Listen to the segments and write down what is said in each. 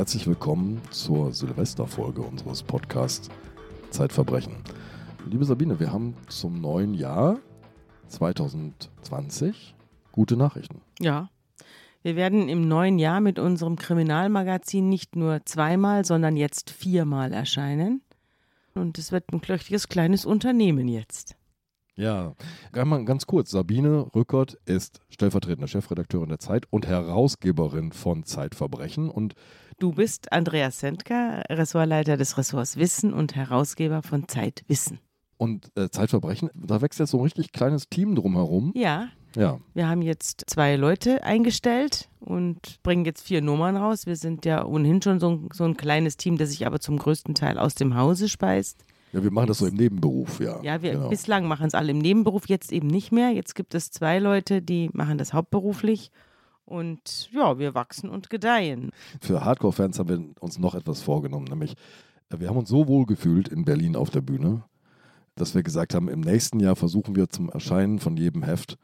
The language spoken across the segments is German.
herzlich willkommen zur Silvesterfolge unseres Podcasts Zeitverbrechen. Liebe Sabine, wir haben zum neuen Jahr 2020 gute Nachrichten. Ja. Wir werden im neuen Jahr mit unserem Kriminalmagazin nicht nur zweimal, sondern jetzt viermal erscheinen. Und es wird ein klöchtiges kleines Unternehmen jetzt. Ja, ganz kurz. Sabine Rückert ist stellvertretende Chefredakteurin der Zeit und Herausgeberin von Zeitverbrechen. Und du bist Andreas Sendker, Ressortleiter des Ressorts Wissen und Herausgeber von Zeitwissen. Und äh, Zeitverbrechen, da wächst jetzt so ein richtig kleines Team drumherum. Ja. Ja. Wir haben jetzt zwei Leute eingestellt und bringen jetzt vier Nummern raus. Wir sind ja ohnehin schon so ein, so ein kleines Team, das sich aber zum größten Teil aus dem Hause speist. Ja, wir machen das so im Nebenberuf, ja. Ja, wir genau. bislang machen es alle im Nebenberuf, jetzt eben nicht mehr. Jetzt gibt es zwei Leute, die machen das hauptberuflich. Und ja, wir wachsen und gedeihen. Für Hardcore-Fans haben wir uns noch etwas vorgenommen, nämlich äh, wir haben uns so wohl gefühlt in Berlin auf der Bühne, dass wir gesagt haben, im nächsten Jahr versuchen wir zum Erscheinen von jedem Heft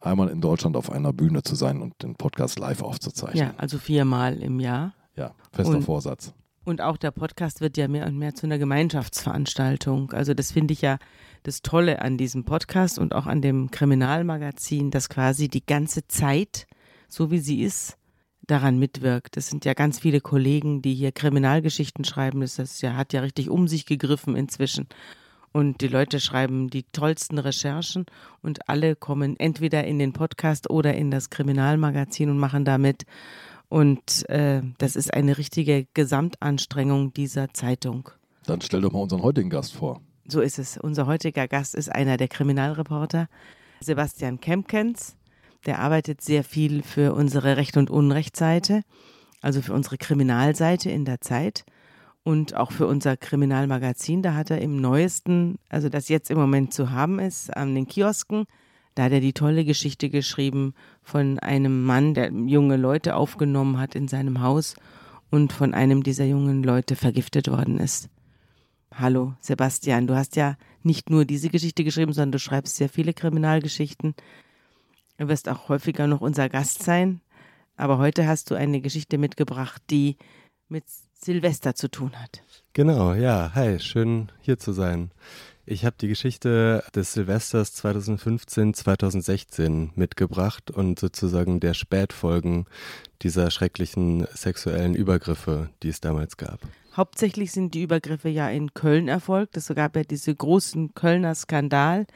einmal in Deutschland auf einer Bühne zu sein und den Podcast live aufzuzeichnen. Ja, also viermal im Jahr. Ja, fester Und- Vorsatz. Und auch der Podcast wird ja mehr und mehr zu einer Gemeinschaftsveranstaltung. Also das finde ich ja das Tolle an diesem Podcast und auch an dem Kriminalmagazin, dass quasi die ganze Zeit, so wie sie ist, daran mitwirkt. Es sind ja ganz viele Kollegen, die hier Kriminalgeschichten schreiben. Das ja, hat ja richtig um sich gegriffen inzwischen. Und die Leute schreiben die tollsten Recherchen und alle kommen entweder in den Podcast oder in das Kriminalmagazin und machen damit. Und äh, das ist eine richtige Gesamtanstrengung dieser Zeitung. Dann stell doch mal unseren heutigen Gast vor. So ist es. Unser heutiger Gast ist einer der Kriminalreporter, Sebastian Kempkens. Der arbeitet sehr viel für unsere Recht- und Unrechtsseite, also für unsere Kriminalseite in der Zeit und auch für unser Kriminalmagazin. Da hat er im neuesten, also das jetzt im Moment zu haben ist, an den Kiosken, da hat er die tolle Geschichte geschrieben von einem Mann, der junge Leute aufgenommen hat in seinem Haus und von einem dieser jungen Leute vergiftet worden ist. Hallo, Sebastian, du hast ja nicht nur diese Geschichte geschrieben, sondern du schreibst sehr viele Kriminalgeschichten. Du wirst auch häufiger noch unser Gast sein. Aber heute hast du eine Geschichte mitgebracht, die mit Silvester zu tun hat. Genau, ja, hi, schön hier zu sein. Ich habe die Geschichte des Silvesters 2015, 2016 mitgebracht und sozusagen der Spätfolgen dieser schrecklichen sexuellen Übergriffe, die es damals gab. Hauptsächlich sind die Übergriffe ja in Köln erfolgt. Es gab ja diese großen Kölner Skandal,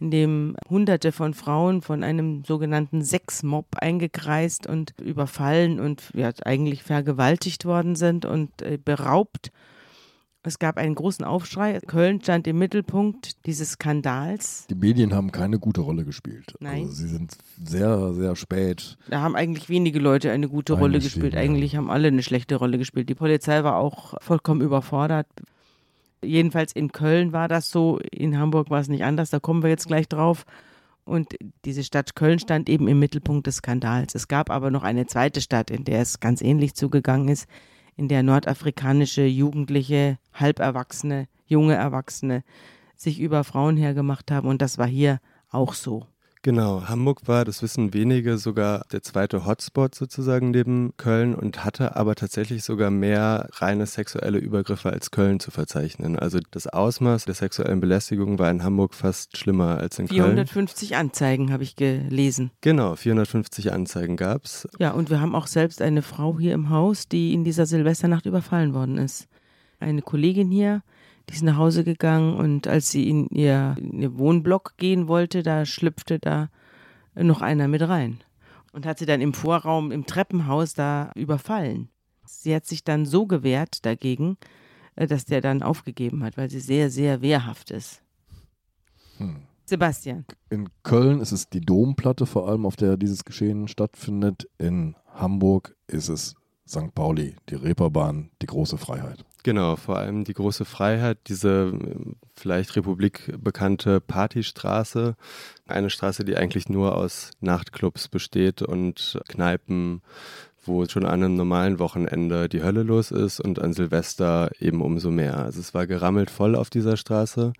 in dem Hunderte von Frauen von einem sogenannten Sexmob eingekreist und überfallen und ja, eigentlich vergewaltigt worden sind und äh, beraubt. Es gab einen großen Aufschrei. Köln stand im Mittelpunkt dieses Skandals. Die Medien haben keine gute Rolle gespielt. Nein. Also sie sind sehr, sehr spät. Da haben eigentlich wenige Leute eine gute Rolle gespielt. Ja. Eigentlich haben alle eine schlechte Rolle gespielt. Die Polizei war auch vollkommen überfordert. Jedenfalls in Köln war das so, in Hamburg war es nicht anders, da kommen wir jetzt gleich drauf. Und diese Stadt Köln stand eben im Mittelpunkt des Skandals. Es gab aber noch eine zweite Stadt, in der es ganz ähnlich zugegangen ist, in der nordafrikanische Jugendliche, halberwachsene, junge Erwachsene sich über Frauen hergemacht haben. Und das war hier auch so. Genau, Hamburg war, das wissen wenige, sogar der zweite Hotspot sozusagen neben Köln und hatte aber tatsächlich sogar mehr reine sexuelle Übergriffe als Köln zu verzeichnen. Also das Ausmaß der sexuellen Belästigung war in Hamburg fast schlimmer als in Köln. 450 Anzeigen habe ich gelesen. Genau, 450 Anzeigen gab's. Ja, und wir haben auch selbst eine Frau hier im Haus, die in dieser Silvesternacht überfallen worden ist. Eine Kollegin hier, die ist nach Hause gegangen und als sie in ihr, in ihr Wohnblock gehen wollte, da schlüpfte da noch einer mit rein und hat sie dann im Vorraum im Treppenhaus da überfallen. Sie hat sich dann so gewehrt dagegen, äh, dass der dann aufgegeben hat, weil sie sehr, sehr wehrhaft ist. Hm. Sebastian, In Köln ist es die Domplatte vor allem, auf der dieses Geschehen stattfindet. In Hamburg ist es St. Pauli, die Reeperbahn, die große Freiheit. Genau, vor allem die große Freiheit, diese äh, vielleicht republikbekannte Partystraße. Eine Straße, die eigentlich nur aus Nachtclubs besteht und Kneipen wo schon an einem normalen Wochenende die Hölle los ist und an Silvester eben umso mehr. Also es war gerammelt voll auf dieser Straße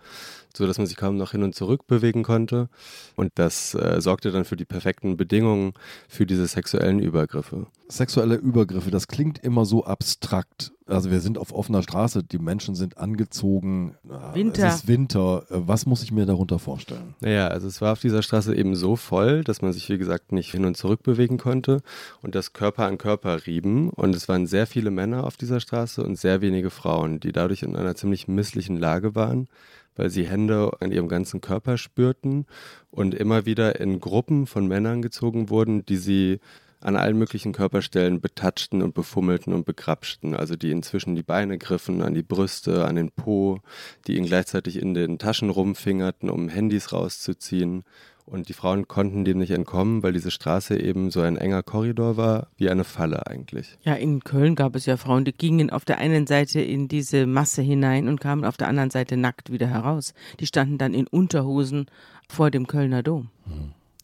so dass man sich kaum noch hin und zurück bewegen konnte. Und das äh, sorgte dann für die perfekten Bedingungen für diese sexuellen Übergriffe. Sexuelle Übergriffe, das klingt immer so abstrakt. Also wir sind auf offener Straße, die Menschen sind angezogen. Winter. Es ist Winter. Was muss ich mir darunter vorstellen? Naja, also es war auf dieser Straße eben so voll, dass man sich, wie gesagt, nicht hin und zurück bewegen konnte und das Körper an Körper rieben. Und es waren sehr viele Männer auf dieser Straße und sehr wenige Frauen, die dadurch in einer ziemlich misslichen Lage waren weil sie Hände an ihrem ganzen Körper spürten und immer wieder in Gruppen von Männern gezogen wurden, die sie an allen möglichen Körperstellen betatschten und befummelten und begrapschten, also die inzwischen die Beine griffen, an die Brüste, an den Po, die ihn gleichzeitig in den Taschen rumfingerten, um Handys rauszuziehen und die Frauen konnten dem nicht entkommen, weil diese Straße eben so ein enger Korridor war, wie eine Falle eigentlich. Ja, in Köln gab es ja Frauen, die gingen auf der einen Seite in diese Masse hinein und kamen auf der anderen Seite nackt wieder heraus. Die standen dann in Unterhosen vor dem Kölner Dom.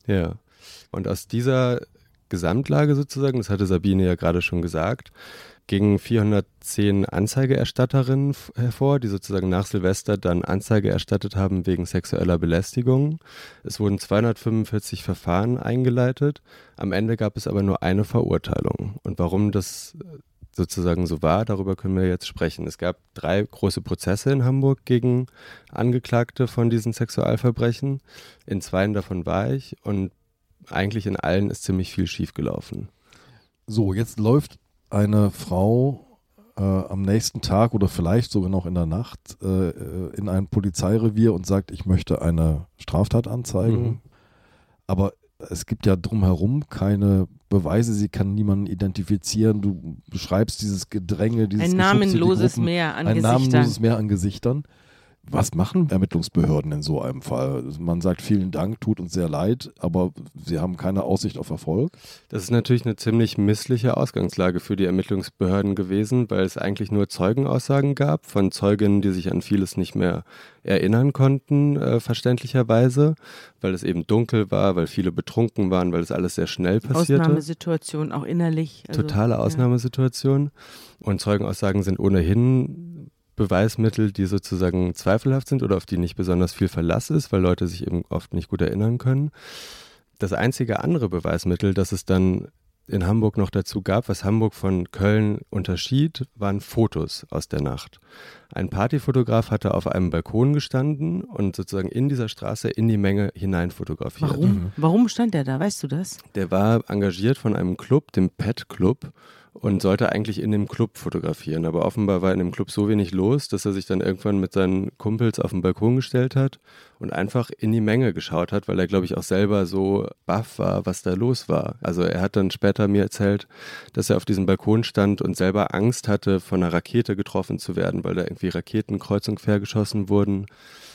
Ja. Und aus dieser Gesamtlage sozusagen, das hatte Sabine ja gerade schon gesagt, gingen 410 Anzeigeerstatterinnen hervor, die sozusagen nach Silvester dann Anzeige erstattet haben wegen sexueller Belästigung. Es wurden 245 Verfahren eingeleitet. Am Ende gab es aber nur eine Verurteilung. Und warum das sozusagen so war, darüber können wir jetzt sprechen. Es gab drei große Prozesse in Hamburg gegen Angeklagte von diesen Sexualverbrechen. In zweien davon war ich und eigentlich in allen ist ziemlich viel schiefgelaufen. So, jetzt läuft eine Frau äh, am nächsten Tag oder vielleicht sogar noch in der Nacht äh, in ein Polizeirevier und sagt, ich möchte eine Straftat anzeigen. Mhm. Aber es gibt ja drumherum keine Beweise, sie kann niemanden identifizieren. Du beschreibst dieses Gedränge, dieses Ein namenloses Meer an ein Gesichtern. Ein namenloses Meer an Gesichtern. Was machen Ermittlungsbehörden in so einem Fall? Man sagt vielen Dank, tut uns sehr leid, aber sie haben keine Aussicht auf Erfolg. Das ist natürlich eine ziemlich missliche Ausgangslage für die Ermittlungsbehörden gewesen, weil es eigentlich nur Zeugenaussagen gab von Zeuginnen, die sich an vieles nicht mehr erinnern konnten, äh, verständlicherweise, weil es eben dunkel war, weil viele betrunken waren, weil es alles sehr schnell passierte. Ausnahmesituation, auch innerlich. Also, Totale Ausnahmesituation. Ja. Und Zeugenaussagen sind ohnehin Beweismittel, die sozusagen zweifelhaft sind oder auf die nicht besonders viel Verlass ist, weil Leute sich eben oft nicht gut erinnern können. Das einzige andere Beweismittel, das es dann in Hamburg noch dazu gab, was Hamburg von Köln unterschied, waren Fotos aus der Nacht. Ein Partyfotograf hatte auf einem Balkon gestanden und sozusagen in dieser Straße in die Menge hinein fotografiert. Warum? Mhm. Warum stand er da? Weißt du das? Der war engagiert von einem Club, dem Pet Club und sollte eigentlich in dem Club fotografieren. Aber offenbar war in dem Club so wenig los, dass er sich dann irgendwann mit seinen Kumpels auf den Balkon gestellt hat und einfach in die Menge geschaut hat, weil er, glaube ich, auch selber so baff war, was da los war. Also er hat dann später mir erzählt, dass er auf diesem Balkon stand und selber Angst hatte, von einer Rakete getroffen zu werden, weil da irgendwie Raketen kreuz und quer geschossen wurden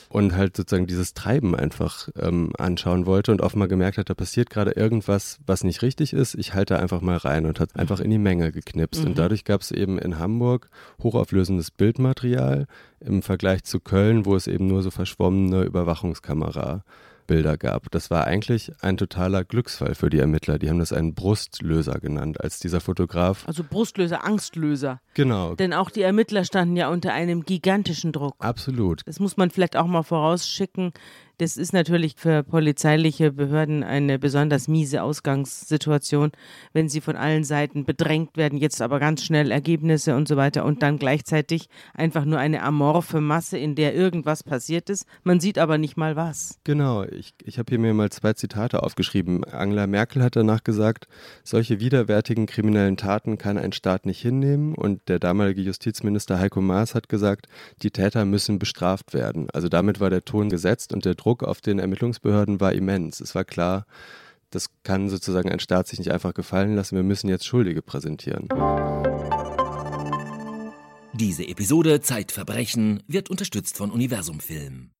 und halt sozusagen dieses Treiben einfach ähm, anschauen wollte und offenbar gemerkt hat, da passiert gerade irgendwas, was nicht richtig ist. Ich halte einfach mal rein und hat einfach in die Menge geknipst. Mhm. Und dadurch gab es eben in Hamburg hochauflösendes Bildmaterial im Vergleich zu Köln, wo es eben nur so verschwommene Überwachungskamera Bilder gab. Das war eigentlich ein totaler Glücksfall für die Ermittler. Die haben das einen Brustlöser genannt, als dieser Fotograf. Also Brustlöser, Angstlöser. Genau. Denn auch die Ermittler standen ja unter einem gigantischen Druck. Absolut. Das muss man vielleicht auch mal vorausschicken. Das ist natürlich für polizeiliche Behörden eine besonders miese Ausgangssituation, wenn sie von allen Seiten bedrängt werden, jetzt aber ganz schnell Ergebnisse und so weiter und dann gleichzeitig einfach nur eine amorphe Masse, in der irgendwas passiert ist. Man sieht aber nicht mal was. Genau, ich, ich habe hier mir mal zwei Zitate aufgeschrieben. Angela Merkel hat danach gesagt, solche widerwärtigen kriminellen Taten kann ein Staat nicht hinnehmen und der damalige Justizminister Heiko Maas hat gesagt, die Täter müssen bestraft werden. Also damit war der Ton gesetzt und der Druck Druck auf den Ermittlungsbehörden war immens. Es war klar, das kann sozusagen ein Staat sich nicht einfach gefallen lassen. Wir müssen jetzt Schuldige präsentieren. Diese Episode Zeitverbrechen wird unterstützt von Universum Film.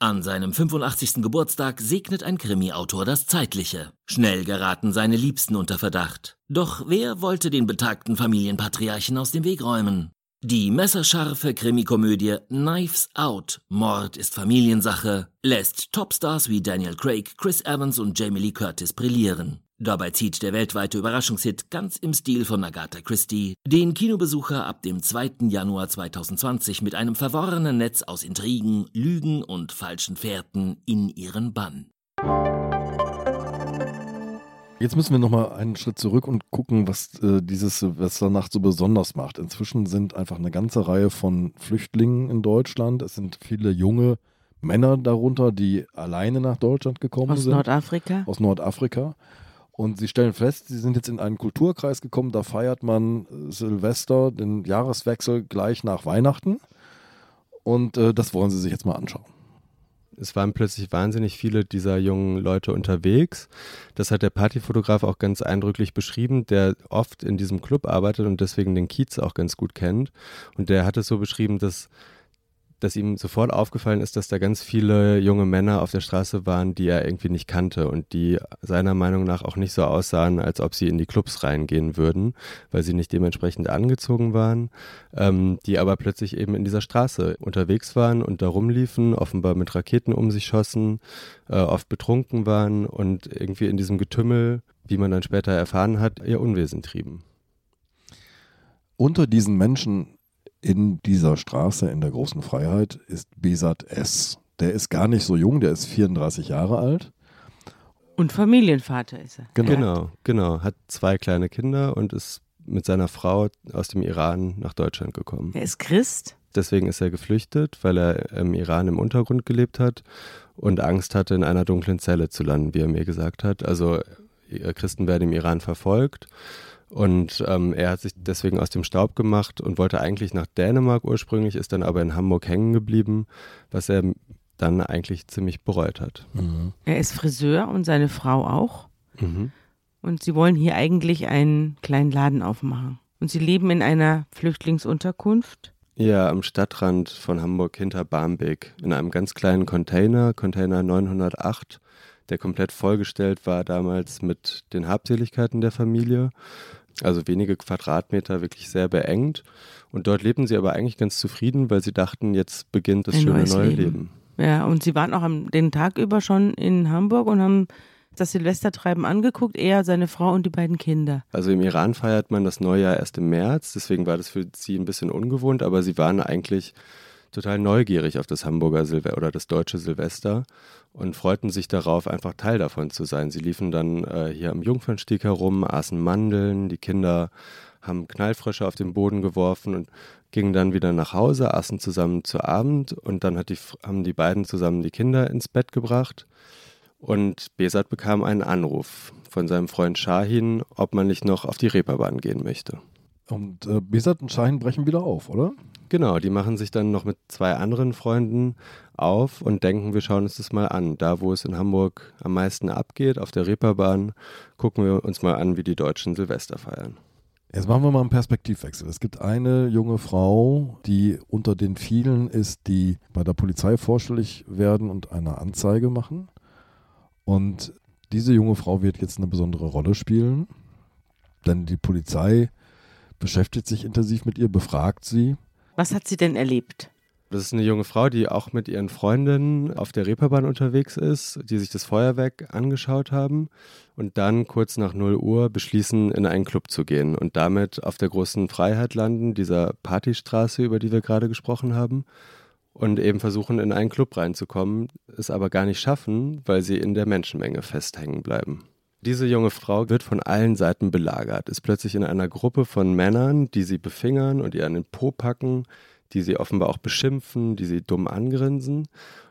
An seinem 85. Geburtstag segnet ein Krimi-Autor das Zeitliche. Schnell geraten seine Liebsten unter Verdacht. Doch wer wollte den betagten Familienpatriarchen aus dem Weg räumen? Die messerscharfe Krimikomödie Knives Out, Mord ist Familiensache, lässt Topstars wie Daniel Craig, Chris Evans und Jamie Lee Curtis brillieren. Dabei zieht der weltweite Überraschungshit ganz im Stil von Agatha Christie den Kinobesucher ab dem 2. Januar 2020 mit einem verworrenen Netz aus Intrigen, Lügen und falschen Fährten in ihren Bann. Jetzt müssen wir nochmal einen Schritt zurück und gucken, was äh, dieses Silvesternacht so besonders macht. Inzwischen sind einfach eine ganze Reihe von Flüchtlingen in Deutschland. Es sind viele junge Männer darunter, die alleine nach Deutschland gekommen Aus sind. Nordafrika? Aus Nordafrika. Und sie stellen fest, sie sind jetzt in einen Kulturkreis gekommen, da feiert man äh, Silvester, den Jahreswechsel gleich nach Weihnachten. Und äh, das wollen sie sich jetzt mal anschauen. Es waren plötzlich wahnsinnig viele dieser jungen Leute unterwegs. Das hat der Partyfotograf auch ganz eindrücklich beschrieben, der oft in diesem Club arbeitet und deswegen den Kiez auch ganz gut kennt. Und der hat es so beschrieben, dass dass ihm sofort aufgefallen ist, dass da ganz viele junge Männer auf der Straße waren, die er irgendwie nicht kannte und die seiner Meinung nach auch nicht so aussahen, als ob sie in die Clubs reingehen würden, weil sie nicht dementsprechend angezogen waren, ähm, die aber plötzlich eben in dieser Straße unterwegs waren und da rumliefen, offenbar mit Raketen um sich schossen, äh, oft betrunken waren und irgendwie in diesem Getümmel, wie man dann später erfahren hat, ihr Unwesen trieben. Unter diesen Menschen in dieser Straße in der großen Freiheit ist Besat S. Der ist gar nicht so jung, der ist 34 Jahre alt. Und Familienvater ist er. Genau. genau, genau. Hat zwei kleine Kinder und ist mit seiner Frau aus dem Iran nach Deutschland gekommen. Er ist Christ. Deswegen ist er geflüchtet, weil er im Iran im Untergrund gelebt hat und Angst hatte, in einer dunklen Zelle zu landen, wie er mir gesagt hat. Also Christen werden im Iran verfolgt und ähm, er hat sich deswegen aus dem Staub gemacht und wollte eigentlich nach Dänemark ursprünglich, ist dann aber in Hamburg hängen geblieben, was er dann eigentlich ziemlich bereut hat. Mhm. Er ist Friseur und seine Frau auch. Mhm. Und sie wollen hier eigentlich einen kleinen Laden aufmachen. Und sie leben in einer Flüchtlingsunterkunft. Ja, am Stadtrand von Hamburg hinter Barmbek, in einem ganz kleinen Container, Container 908, der komplett vollgestellt war damals mit den Habseligkeiten der Familie also wenige Quadratmeter, wirklich sehr beengt. Und dort lebten sie aber eigentlich ganz zufrieden, weil sie dachten, jetzt beginnt das Ein schöne neue Leben. Leben. Ja, und sie waren auch am, den Tag über schon in Hamburg und haben das Silvestertreiben angeguckt, er, seine Frau und die beiden Kinder. Also im Iran feiert man das Neujahr erst im März, deswegen war das für sie ein bisschen ungewohnt, aber sie waren eigentlich total neugierig auf das Hamburger Silvester oder das deutsche Silvester und freuten sich darauf, einfach Teil davon zu sein. Sie liefen dann äh, hier am Jungfernstieg herum, aßen Mandeln, die Kinder haben Knallfrösche auf den Boden geworfen und gingen dann wieder nach Hause, aßen zusammen zu Abend und dann die, haben die beiden zusammen die Kinder ins Bett gebracht. Und Besat bekam einen Anruf von seinem Freund Shahin, ob man nicht noch auf die Reeperbahn gehen möchte. Und äh, Besat und Shahin brechen wieder auf, oder? Genau, die machen sich dann noch mit zwei anderen Freunden auf und denken, wir schauen uns das mal an. Da, wo es in Hamburg am meisten abgeht, auf der Reeperbahn, gucken wir uns mal an, wie die Deutschen Silvester feiern. Jetzt machen wir mal einen Perspektivwechsel. Es gibt eine junge Frau, die unter den vielen ist, die bei der Polizei vorstellig werden und eine Anzeige machen. Und diese junge Frau wird jetzt eine besondere Rolle spielen, denn die Polizei beschäftigt sich intensiv mit ihr, befragt sie was hat sie denn erlebt? Das ist eine junge Frau, die auch mit ihren Freundinnen auf der Reeperbahn unterwegs ist, die sich das Feuerwerk angeschaut haben und dann kurz nach 0 Uhr beschließen, in einen Club zu gehen und damit auf der großen Freiheit landen, dieser Partystraße, über die wir gerade gesprochen haben, und eben versuchen, in einen Club reinzukommen, es aber gar nicht schaffen, weil sie in der Menschenmenge festhängen bleiben. Diese junge Frau wird von allen Seiten belagert, ist plötzlich in einer Gruppe von Männern, die sie befingern und ihr an den Po packen, die sie offenbar auch beschimpfen, die sie dumm angrinsen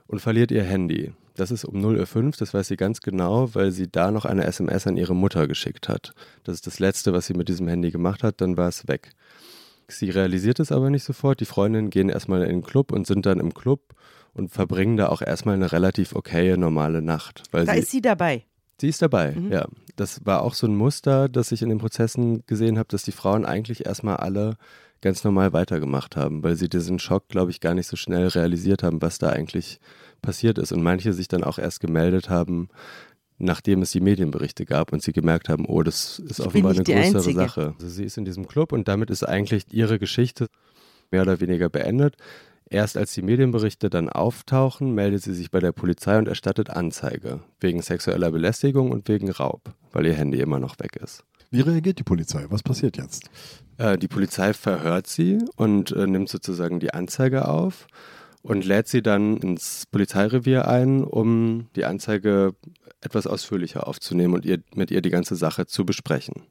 und verliert ihr Handy. Das ist um 0.05 Uhr, das weiß sie ganz genau, weil sie da noch eine SMS an ihre Mutter geschickt hat. Das ist das Letzte, was sie mit diesem Handy gemacht hat, dann war es weg. Sie realisiert es aber nicht sofort. Die Freundinnen gehen erstmal in den Club und sind dann im Club und verbringen da auch erstmal eine relativ okaye, normale Nacht. da ist sie dabei. Sie ist dabei, mhm. ja. Das war auch so ein Muster, das ich in den Prozessen gesehen habe, dass die Frauen eigentlich erstmal alle ganz normal weitergemacht haben, weil sie diesen Schock, glaube ich, gar nicht so schnell realisiert haben, was da eigentlich passiert ist. Und manche sich dann auch erst gemeldet haben, nachdem es die Medienberichte gab und sie gemerkt haben, oh, das ist offenbar eine größere Einzige. Sache. Also sie ist in diesem Club und damit ist eigentlich ihre Geschichte mehr oder weniger beendet. Erst als die Medienberichte dann auftauchen, meldet sie sich bei der Polizei und erstattet Anzeige wegen sexueller Belästigung und wegen Raub, weil ihr Handy immer noch weg ist. Wie reagiert die Polizei? Was passiert jetzt? Äh, die Polizei verhört sie und äh, nimmt sozusagen die Anzeige auf und lädt sie dann ins Polizeirevier ein, um die Anzeige etwas ausführlicher aufzunehmen und ihr, mit ihr die ganze Sache zu besprechen.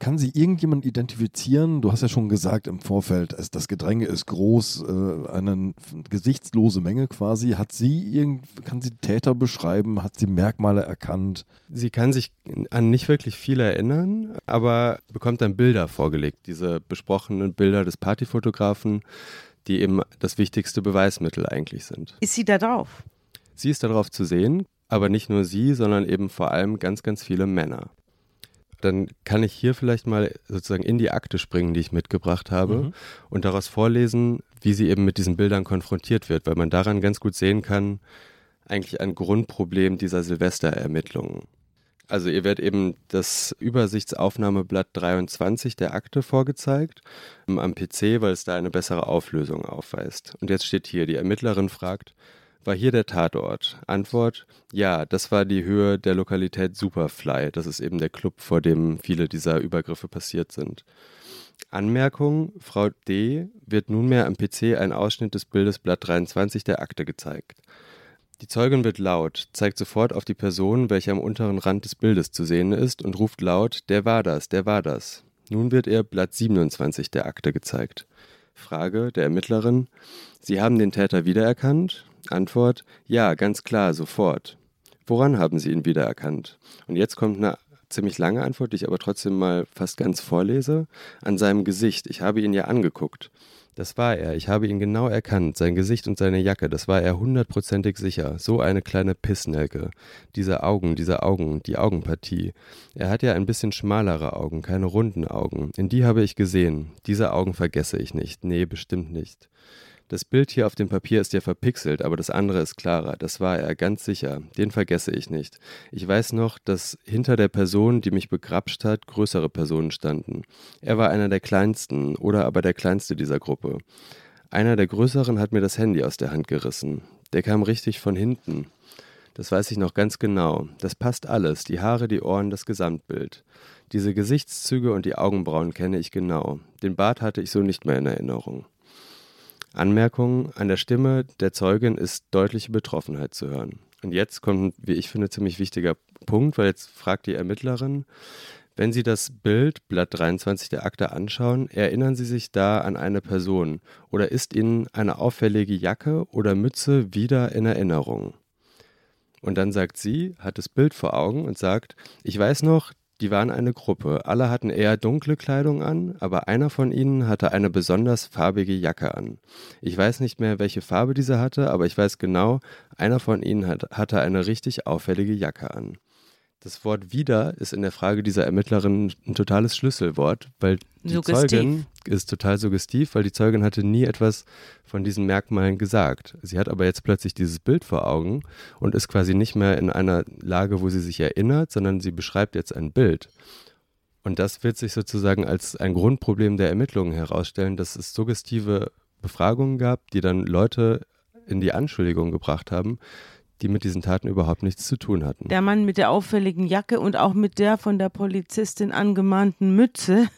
Kann sie irgendjemand identifizieren? Du hast ja schon gesagt im Vorfeld, es, das Gedränge ist groß, äh, eine gesichtslose Menge quasi. Hat sie irgend, kann sie Täter beschreiben? Hat sie Merkmale erkannt? Sie kann sich an nicht wirklich viel erinnern, aber bekommt dann Bilder vorgelegt, diese besprochenen Bilder des Partyfotografen, die eben das wichtigste Beweismittel eigentlich sind. Ist sie da drauf? Sie ist darauf zu sehen, aber nicht nur sie, sondern eben vor allem ganz, ganz viele Männer dann kann ich hier vielleicht mal sozusagen in die Akte springen, die ich mitgebracht habe mhm. und daraus vorlesen, wie sie eben mit diesen Bildern konfrontiert wird, weil man daran ganz gut sehen kann, eigentlich ein Grundproblem dieser Silvesterermittlungen. Also ihr wird eben das Übersichtsaufnahmeblatt 23 der Akte vorgezeigt am PC, weil es da eine bessere Auflösung aufweist. Und jetzt steht hier, die Ermittlerin fragt, war hier der Tatort? Antwort: Ja, das war die Höhe der Lokalität Superfly. Das ist eben der Club, vor dem viele dieser Übergriffe passiert sind. Anmerkung: Frau D. wird nunmehr am PC ein Ausschnitt des Bildes Blatt 23 der Akte gezeigt. Die Zeugin wird laut, zeigt sofort auf die Person, welche am unteren Rand des Bildes zu sehen ist, und ruft laut: Der war das, der war das. Nun wird ihr Blatt 27 der Akte gezeigt. Frage der Ermittlerin: Sie haben den Täter wiedererkannt? Antwort: Ja, ganz klar, sofort. Woran haben Sie ihn wiedererkannt? Und jetzt kommt eine ziemlich lange Antwort, die ich aber trotzdem mal fast ganz vorlese. An seinem Gesicht. Ich habe ihn ja angeguckt. Das war er. Ich habe ihn genau erkannt. Sein Gesicht und seine Jacke, das war er hundertprozentig sicher. So eine kleine Pissnelke. Diese Augen, diese Augen, die Augenpartie. Er hat ja ein bisschen schmalere Augen, keine runden Augen. In die habe ich gesehen. Diese Augen vergesse ich nicht. Nee, bestimmt nicht. Das Bild hier auf dem Papier ist ja verpixelt, aber das andere ist klarer. Das war er, ganz sicher. Den vergesse ich nicht. Ich weiß noch, dass hinter der Person, die mich begrapscht hat, größere Personen standen. Er war einer der kleinsten oder aber der kleinste dieser Gruppe. Einer der größeren hat mir das Handy aus der Hand gerissen. Der kam richtig von hinten. Das weiß ich noch ganz genau. Das passt alles, die Haare, die Ohren, das Gesamtbild. Diese Gesichtszüge und die Augenbrauen kenne ich genau. Den Bart hatte ich so nicht mehr in Erinnerung. Anmerkung: An der Stimme der Zeugin ist deutliche Betroffenheit zu hören. Und jetzt kommt, wie ich finde, ziemlich wichtiger Punkt, weil jetzt fragt die Ermittlerin, wenn Sie das Bild, Blatt 23 der Akte anschauen, erinnern Sie sich da an eine Person oder ist Ihnen eine auffällige Jacke oder Mütze wieder in Erinnerung? Und dann sagt sie, hat das Bild vor Augen und sagt, ich weiß noch, die waren eine Gruppe. Alle hatten eher dunkle Kleidung an, aber einer von ihnen hatte eine besonders farbige Jacke an. Ich weiß nicht mehr, welche Farbe diese hatte, aber ich weiß genau, einer von ihnen hat, hatte eine richtig auffällige Jacke an. Das Wort wieder ist in der Frage dieser Ermittlerin ein totales Schlüsselwort, weil die suggestiv. Zeugin ist total suggestiv, weil die Zeugin hatte nie etwas von diesen Merkmalen gesagt. Sie hat aber jetzt plötzlich dieses Bild vor Augen und ist quasi nicht mehr in einer Lage, wo sie sich erinnert, sondern sie beschreibt jetzt ein Bild. Und das wird sich sozusagen als ein Grundproblem der Ermittlungen herausstellen, dass es suggestive Befragungen gab, die dann Leute in die Anschuldigung gebracht haben, die mit diesen Taten überhaupt nichts zu tun hatten. Der Mann mit der auffälligen Jacke und auch mit der von der Polizistin angemahnten Mütze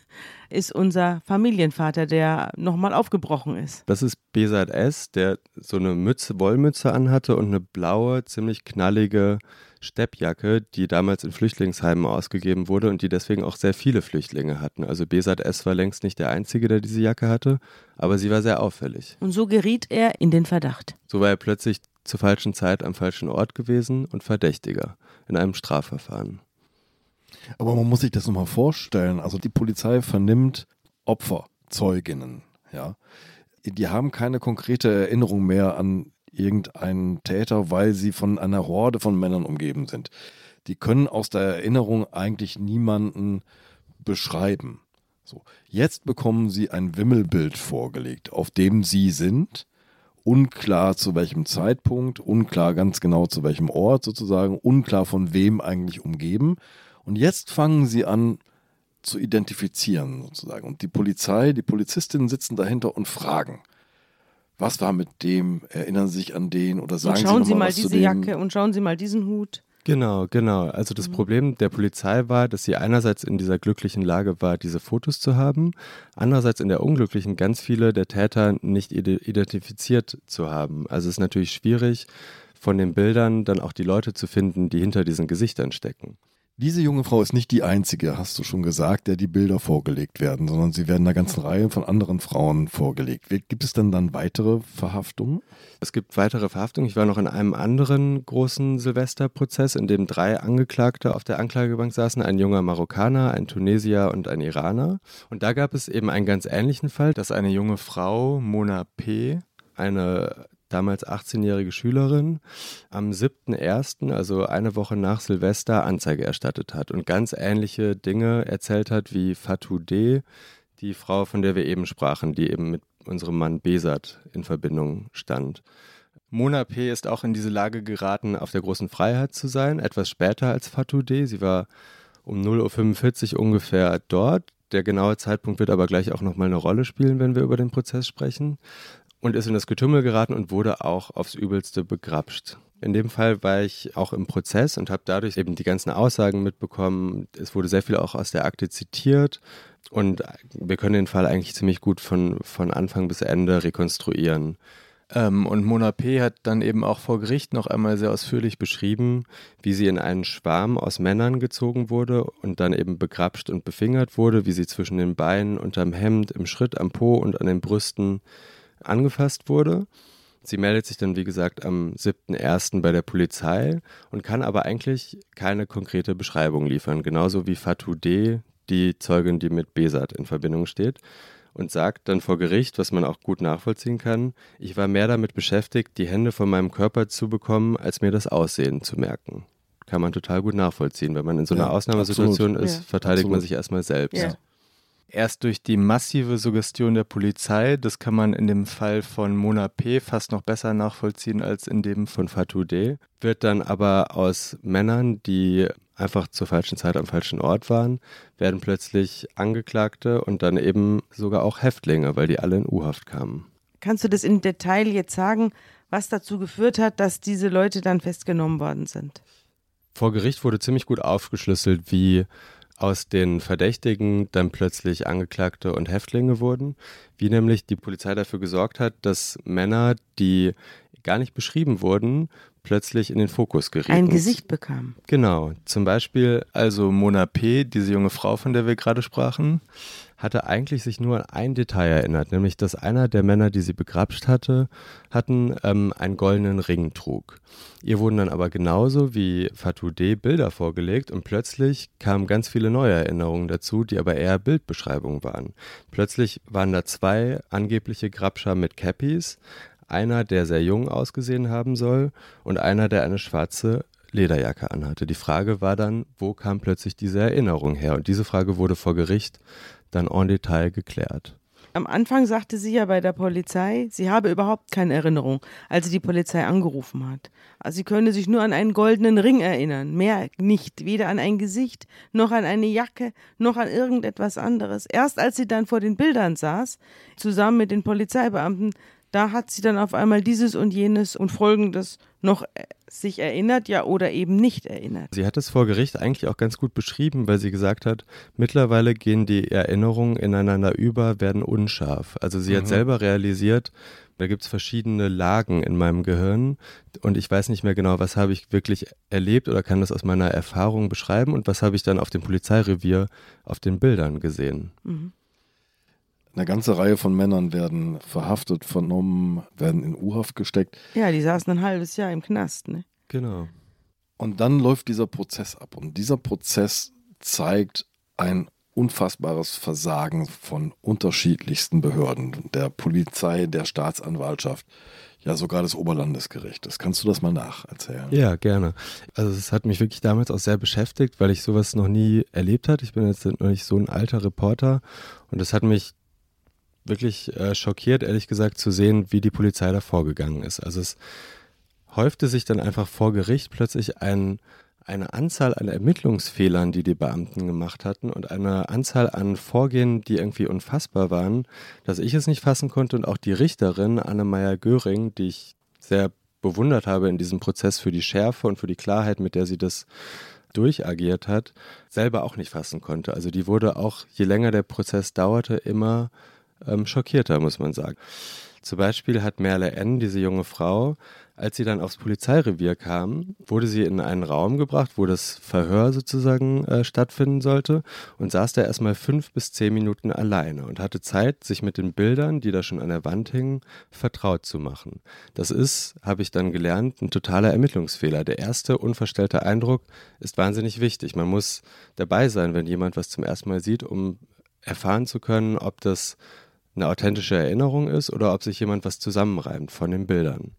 ist unser Familienvater, der nochmal aufgebrochen ist. Das ist Besat S., der so eine Mütze, Wollmütze anhatte und eine blaue, ziemlich knallige Steppjacke, die damals in Flüchtlingsheimen ausgegeben wurde und die deswegen auch sehr viele Flüchtlinge hatten. Also Besat S. war längst nicht der Einzige, der diese Jacke hatte, aber sie war sehr auffällig. Und so geriet er in den Verdacht. So war er plötzlich zur falschen Zeit am falschen Ort gewesen und Verdächtiger in einem Strafverfahren. Aber man muss sich das nochmal vorstellen. Also die Polizei vernimmt Opfer, Zeuginnen, ja. Die haben keine konkrete Erinnerung mehr an irgendeinen Täter, weil sie von einer Horde von Männern umgeben sind. Die können aus der Erinnerung eigentlich niemanden beschreiben. So, jetzt bekommen sie ein Wimmelbild vorgelegt, auf dem sie sind unklar zu welchem Zeitpunkt, unklar ganz genau zu welchem Ort sozusagen, unklar von wem eigentlich umgeben. Und jetzt fangen sie an zu identifizieren sozusagen. Und die Polizei, die Polizistinnen sitzen dahinter und fragen, was war mit dem, erinnern Sie sich an den oder sagen und schauen Sie, Sie mal mal was zu diese dem? Jacke und schauen Sie mal diesen Hut. Genau, genau. Also das Mhm. Problem der Polizei war, dass sie einerseits in dieser glücklichen Lage war, diese Fotos zu haben, andererseits in der unglücklichen ganz viele der Täter nicht ide- identifiziert zu haben. Also es ist natürlich schwierig, von den Bildern dann auch die Leute zu finden, die hinter diesen Gesichtern stecken. Diese junge Frau ist nicht die einzige, hast du schon gesagt, der die Bilder vorgelegt werden, sondern sie werden einer ganzen Reihe von anderen Frauen vorgelegt. Gibt es denn dann weitere Verhaftungen? Es gibt weitere Verhaftungen. Ich war noch in einem anderen großen Silvesterprozess, in dem drei Angeklagte auf der Anklagebank saßen, ein junger Marokkaner, ein Tunesier und ein Iraner. Und da gab es eben einen ganz ähnlichen Fall, dass eine junge Frau, Mona P., eine damals 18-jährige Schülerin, am 7.1., also eine Woche nach Silvester, Anzeige erstattet hat und ganz ähnliche Dinge erzählt hat wie Fatou D., die Frau, von der wir eben sprachen, die eben mit unserem Mann Besat in Verbindung stand. Mona P. ist auch in diese Lage geraten, auf der großen Freiheit zu sein, etwas später als Fatou D. Sie war um 0.45 Uhr ungefähr dort. Der genaue Zeitpunkt wird aber gleich auch nochmal eine Rolle spielen, wenn wir über den Prozess sprechen. Und ist in das Getümmel geraten und wurde auch aufs Übelste begrapscht. In dem Fall war ich auch im Prozess und habe dadurch eben die ganzen Aussagen mitbekommen. Es wurde sehr viel auch aus der Akte zitiert und wir können den Fall eigentlich ziemlich gut von, von Anfang bis Ende rekonstruieren. Ähm, und Mona P. hat dann eben auch vor Gericht noch einmal sehr ausführlich beschrieben, wie sie in einen Schwarm aus Männern gezogen wurde und dann eben begrapscht und befingert wurde, wie sie zwischen den Beinen, unterm Hemd, im Schritt, am Po und an den Brüsten angefasst wurde. Sie meldet sich dann, wie gesagt, am 7.1. bei der Polizei und kann aber eigentlich keine konkrete Beschreibung liefern, genauso wie Fatou D., die Zeugin, die mit Besat in Verbindung steht, und sagt dann vor Gericht, was man auch gut nachvollziehen kann, ich war mehr damit beschäftigt, die Hände von meinem Körper zu bekommen, als mir das Aussehen zu merken. Kann man total gut nachvollziehen. Wenn man in so einer Ja, Ausnahmesituation absolut. ist, Ja. verteidigt man Absolut. sich erstmal selbst. Ja. Erst durch die massive Suggestion der Polizei, das kann man in dem Fall von Mona P. fast noch besser nachvollziehen als in dem von Fatou D. wird dann aber aus Männern, die einfach zur falschen Zeit am falschen Ort waren, werden plötzlich Angeklagte und dann eben sogar auch Häftlinge, weil die alle in U-Haft kamen. Kannst du das im Detail jetzt sagen, was dazu geführt hat, dass diese Leute dann festgenommen worden sind? Vor Gericht wurde ziemlich gut aufgeschlüsselt, wie aus den Verdächtigen dann plötzlich Angeklagte und Häftlinge wurden, wie nämlich die Polizei dafür gesorgt hat, dass Männer, die gar nicht beschrieben wurden, plötzlich in den Fokus gerieten. Ein Gesicht bekam. Genau, zum Beispiel Also Mona P., diese junge Frau, von der wir gerade sprachen. Hatte eigentlich sich nur an ein Detail erinnert, nämlich dass einer der Männer, die sie begrapscht hatte, hatten ähm, einen goldenen Ring trug. Ihr wurden dann aber genauso wie Fatou D. Bilder vorgelegt und plötzlich kamen ganz viele neue Erinnerungen dazu, die aber eher Bildbeschreibungen waren. Plötzlich waren da zwei angebliche Grabscher mit Cappies, einer, der sehr jung ausgesehen haben soll und einer, der eine schwarze Lederjacke anhatte. Die Frage war dann, wo kam plötzlich diese Erinnerung her? Und diese Frage wurde vor Gericht dann en Detail geklärt. Am Anfang sagte sie ja bei der Polizei, sie habe überhaupt keine Erinnerung, als sie die Polizei angerufen hat. Also sie könne sich nur an einen goldenen Ring erinnern, mehr nicht, weder an ein Gesicht, noch an eine Jacke, noch an irgendetwas anderes. Erst als sie dann vor den Bildern saß, zusammen mit den Polizeibeamten, da hat sie dann auf einmal dieses und jenes und folgendes noch äh, sich erinnert, ja oder eben nicht erinnert. Sie hat es vor Gericht eigentlich auch ganz gut beschrieben, weil sie gesagt hat, mittlerweile gehen die Erinnerungen ineinander über, werden unscharf. Also sie hat Mhm. selber realisiert, da gibt es verschiedene Lagen in meinem Gehirn und ich weiß nicht mehr genau, was habe ich wirklich erlebt oder kann das aus meiner Erfahrung beschreiben und was habe ich dann auf dem Polizeirevier auf den Bildern gesehen. Mhm. Eine ganze Reihe von Männern werden verhaftet, vernommen, werden in U-Haft gesteckt. Ja, die saßen ein halbes Jahr im Knast, ne? Genau. Und dann läuft dieser Prozess ab. Und dieser Prozess zeigt ein unfassbares Versagen von unterschiedlichsten Behörden, der Polizei, der Staatsanwaltschaft, ja sogar des Oberlandesgerichtes. Kannst du das mal nacherzählen? Ja, gerne. Also es hat mich wirklich damals auch sehr beschäftigt, weil ich sowas noch nie erlebt hatte. Ich bin jetzt noch nicht so ein alter Reporter und es hat mich wirklich äh, schockiert, ehrlich gesagt, zu sehen, wie die Polizei da vorgegangen ist. Also es häufte sich dann einfach vor Gericht plötzlich ein, eine Anzahl an Ermittlungsfehlern, die die Beamten gemacht hatten und eine Anzahl an Vorgehen, die irgendwie unfassbar waren, dass ich es nicht fassen konnte und auch die Richterin Anne Göring, die ich sehr bewundert habe in diesem Prozess für die Schärfe und für die Klarheit, mit der sie das durchagiert hat, selber auch nicht fassen konnte. Also die wurde auch, je länger der Prozess dauerte, immer ähm, schockierter, muss man sagen. Zum Beispiel hat Merle N., diese junge Frau, als sie dann aufs Polizeirevier kam, wurde sie in einen Raum gebracht, wo das Verhör sozusagen äh, stattfinden sollte und saß da erstmal fünf bis zehn Minuten alleine und hatte Zeit, sich mit den Bildern, die da schon an der Wand hingen, vertraut zu machen. Das ist, habe ich dann gelernt, ein totaler Ermittlungsfehler. Der erste unverstellte Eindruck ist wahnsinnig wichtig. Man muss dabei sein, wenn jemand was zum ersten Mal sieht, um erfahren zu können, ob das eine authentische Erinnerung ist oder ob sich jemand was zusammenreimt von den Bildern.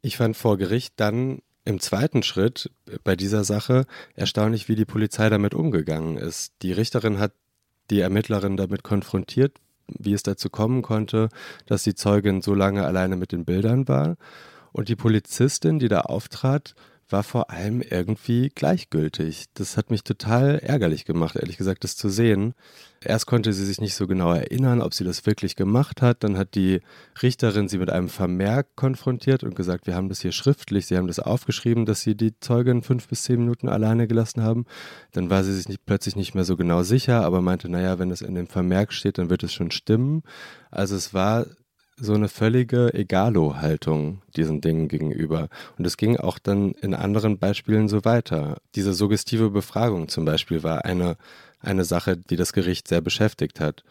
Ich fand vor Gericht dann im zweiten Schritt bei dieser Sache erstaunlich, wie die Polizei damit umgegangen ist. Die Richterin hat die Ermittlerin damit konfrontiert, wie es dazu kommen konnte, dass die Zeugin so lange alleine mit den Bildern war. Und die Polizistin, die da auftrat, war vor allem irgendwie gleichgültig. Das hat mich total ärgerlich gemacht, ehrlich gesagt, das zu sehen. Erst konnte sie sich nicht so genau erinnern, ob sie das wirklich gemacht hat. Dann hat die Richterin sie mit einem Vermerk konfrontiert und gesagt, wir haben das hier schriftlich, sie haben das aufgeschrieben, dass sie die Zeugin fünf bis zehn Minuten alleine gelassen haben. Dann war sie sich nicht, plötzlich nicht mehr so genau sicher, aber meinte, naja, wenn es in dem Vermerk steht, dann wird es schon stimmen. Also es war so eine völlige Egalo-Haltung diesen Dingen gegenüber. Und es ging auch dann in anderen Beispielen so weiter. Diese suggestive Befragung zum Beispiel war eine, eine Sache, die das Gericht sehr beschäftigt hat.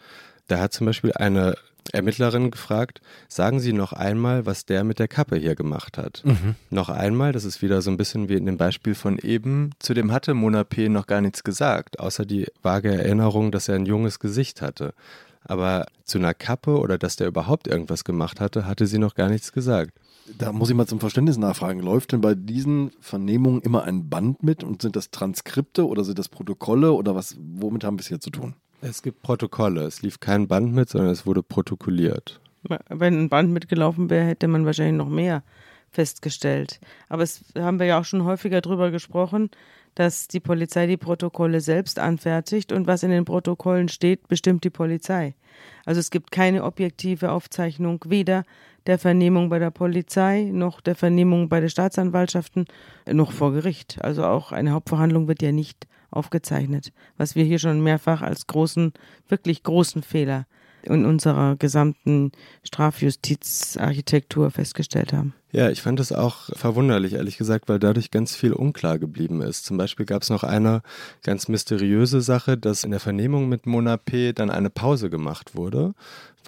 Da hat zum Beispiel eine Ermittlerin gefragt, sagen Sie noch einmal, was der mit der Kappe hier gemacht hat. Mhm. Noch einmal, das ist wieder so ein bisschen wie in dem Beispiel von eben, zu dem hatte Mona P. noch gar nichts gesagt, außer die vage Erinnerung, dass er ein junges Gesicht hatte aber zu einer Kappe oder dass der überhaupt irgendwas gemacht hatte, hatte sie noch gar nichts gesagt. Da muss ich mal zum Verständnis nachfragen. Läuft denn bei diesen Vernehmungen immer ein Band mit und sind das Transkripte oder sind das Protokolle oder was, womit haben wir es hier zu tun? Es gibt Protokolle. Es lief kein Band mit, sondern es wurde protokolliert. Wenn ein Band mitgelaufen wäre, hätte man wahrscheinlich noch mehr festgestellt. Aber es haben wir ja auch schon häufiger drüber gesprochen, dass die Polizei die Protokolle selbst anfertigt und was in den Protokollen steht, bestimmt die Polizei. Also es gibt keine objektive Aufzeichnung weder der Vernehmung bei der Polizei noch der Vernehmung bei den Staatsanwaltschaften noch vor Gericht. Also auch eine Hauptverhandlung wird ja nicht aufgezeichnet, was wir hier schon mehrfach als großen, wirklich großen Fehler in unserer gesamten Strafjustizarchitektur festgestellt haben. Ja, ich fand es auch verwunderlich, ehrlich gesagt, weil dadurch ganz viel unklar geblieben ist. Zum Beispiel gab es noch eine ganz mysteriöse Sache, dass in der Vernehmung mit Mona P. dann eine Pause gemacht wurde,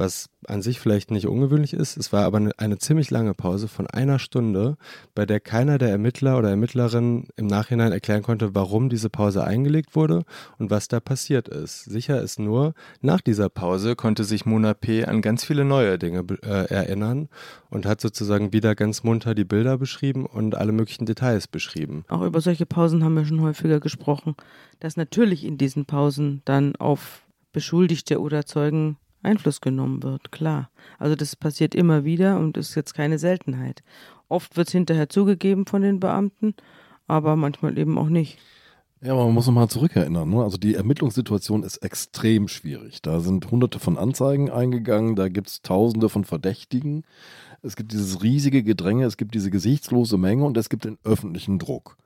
was an sich vielleicht nicht ungewöhnlich ist. Es war aber eine, eine, ziemlich lange Pause von einer Stunde, bei der keiner der Ermittler oder Ermittlerinnen im Nachhinein erklären konnte, warum diese Pause eingelegt wurde und was da passiert ist. Sicher ist nur, nach dieser Pause konnte sich Mona P. an ganz viele neue Dinge äh, erinnern und hat sozusagen wieder ganz munter die Bilder beschrieben und alle möglichen Details beschrieben. Auch über solche Pausen haben wir schon häufiger gesprochen, dass natürlich in diesen Pausen dann auf Beschuldigte oder Zeugen Einfluss genommen wird, klar. Also das passiert immer wieder und ist jetzt keine Seltenheit. Oft wird es hinterher zugegeben von den Beamten, aber manchmal eben auch nicht. Ja, aber man muss nochmal zurückerinnern. Ne? Also die Ermittlungssituation ist extrem schwierig. Da sind hunderte von Anzeigen eingegangen, da gibt es tausende von Verdächtigen. Es gibt dieses riesige Gedränge, es gibt diese gesichtslose Menge und es gibt den öffentlichen Druck.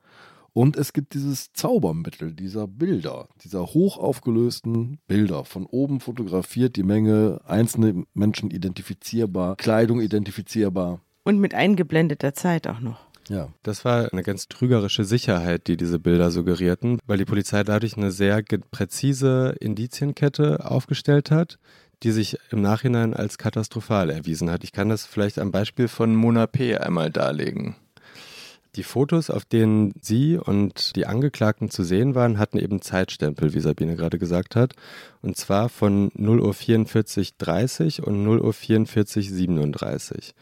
Und es gibt dieses Zaubermittel dieser Bilder, dieser hochaufgelösten Bilder. Von oben fotografiert die Menge, einzelne Menschen identifizierbar, Kleidung identifizierbar. Und mit eingeblendeter Zeit auch noch. Ja. Das war eine ganz trügerische Sicherheit, die diese Bilder suggerierten, weil die Polizei dadurch eine sehr präzise Indizienkette aufgestellt hat, die sich im Nachhinein als katastrophal erwiesen hat. Ich kann das vielleicht am Beispiel von Mona P. einmal darlegen. Die Fotos, auf denen sie und die Angeklagten zu sehen waren, hatten eben Zeitstempel, wie Sabine gerade gesagt hat. Und zwar von 0 Uhr 44.30 und 0 Uhr 44.37.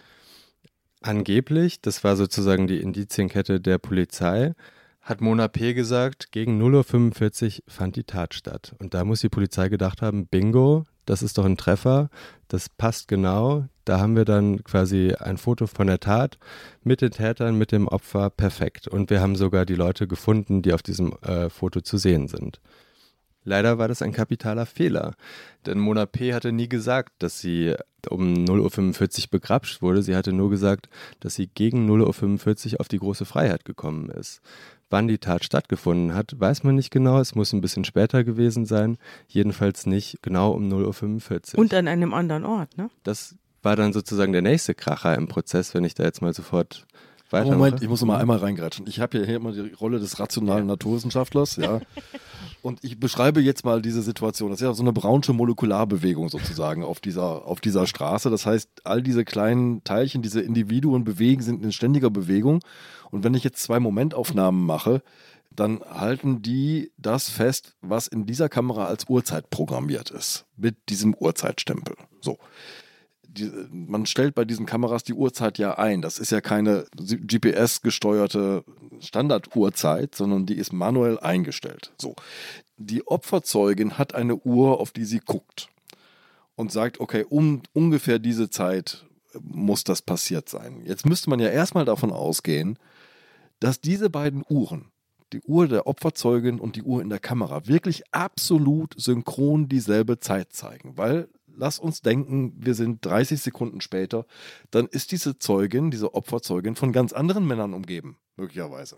Angeblich, das war sozusagen die Indizienkette der Polizei, hat Mona P. gesagt, gegen 0.45 Uhr fand die Tat statt. Und da muss die Polizei gedacht haben, bingo, das ist doch ein Treffer, das passt genau, Da haben wir dann quasi ein Foto von der Tat mit den Tätern, mit dem Opfer perfekt. Und wir haben sogar die Leute gefunden, die auf diesem äh, Foto zu sehen sind. Leider war das ein kapitaler Fehler, denn Mona P. hatte nie gesagt, dass sie um 0.45 Uhr begrapscht wurde. Sie hatte nur gesagt, dass sie gegen 0.45 Uhr auf die große Freiheit gekommen ist. Wann die Tat stattgefunden hat, weiß man nicht genau. Es muss ein bisschen später gewesen sein. Jedenfalls nicht genau um 0.45 Uhr. Und an einem anderen Ort, ne? Das war dann sozusagen der nächste Kracher im Prozess, wenn ich da jetzt mal sofort weiter. Moment, ich muss mal einmal reingratschen. Ich habe hier immer die Rolle des rationalen Naturwissenschaftlers, ja. Und ich beschreibe jetzt mal diese Situation. Das ist ja so eine braunsche Molekularbewegung sozusagen auf dieser, auf dieser Straße. Das heißt, all diese kleinen Teilchen, diese Individuen bewegen, sind in ständiger Bewegung. Und wenn ich jetzt zwei Momentaufnahmen mache, dann halten die das fest, was in dieser Kamera als Uhrzeit programmiert ist. Mit diesem Uhrzeitstempel. So die, man stellt bei diesen Kameras die Uhrzeit ja ein. Das ist ja keine GPS-gesteuerte Standarduhrzeit, sondern die ist manuell eingestellt. So. Die Opferzeugin hat eine Uhr, auf die sie guckt und sagt, okay, um ungefähr diese Zeit muss das passiert sein. Jetzt müsste man ja erstmal davon ausgehen, dass diese beiden Uhren, die Uhr der Opferzeugin und die Uhr in der Kamera, wirklich absolut synchron dieselbe Zeit zeigen, weil lass uns denken, wir sind 30 Sekunden später, dann ist diese Zeugin, diese Opferzeugin von ganz anderen Männern umgeben, möglicherweise.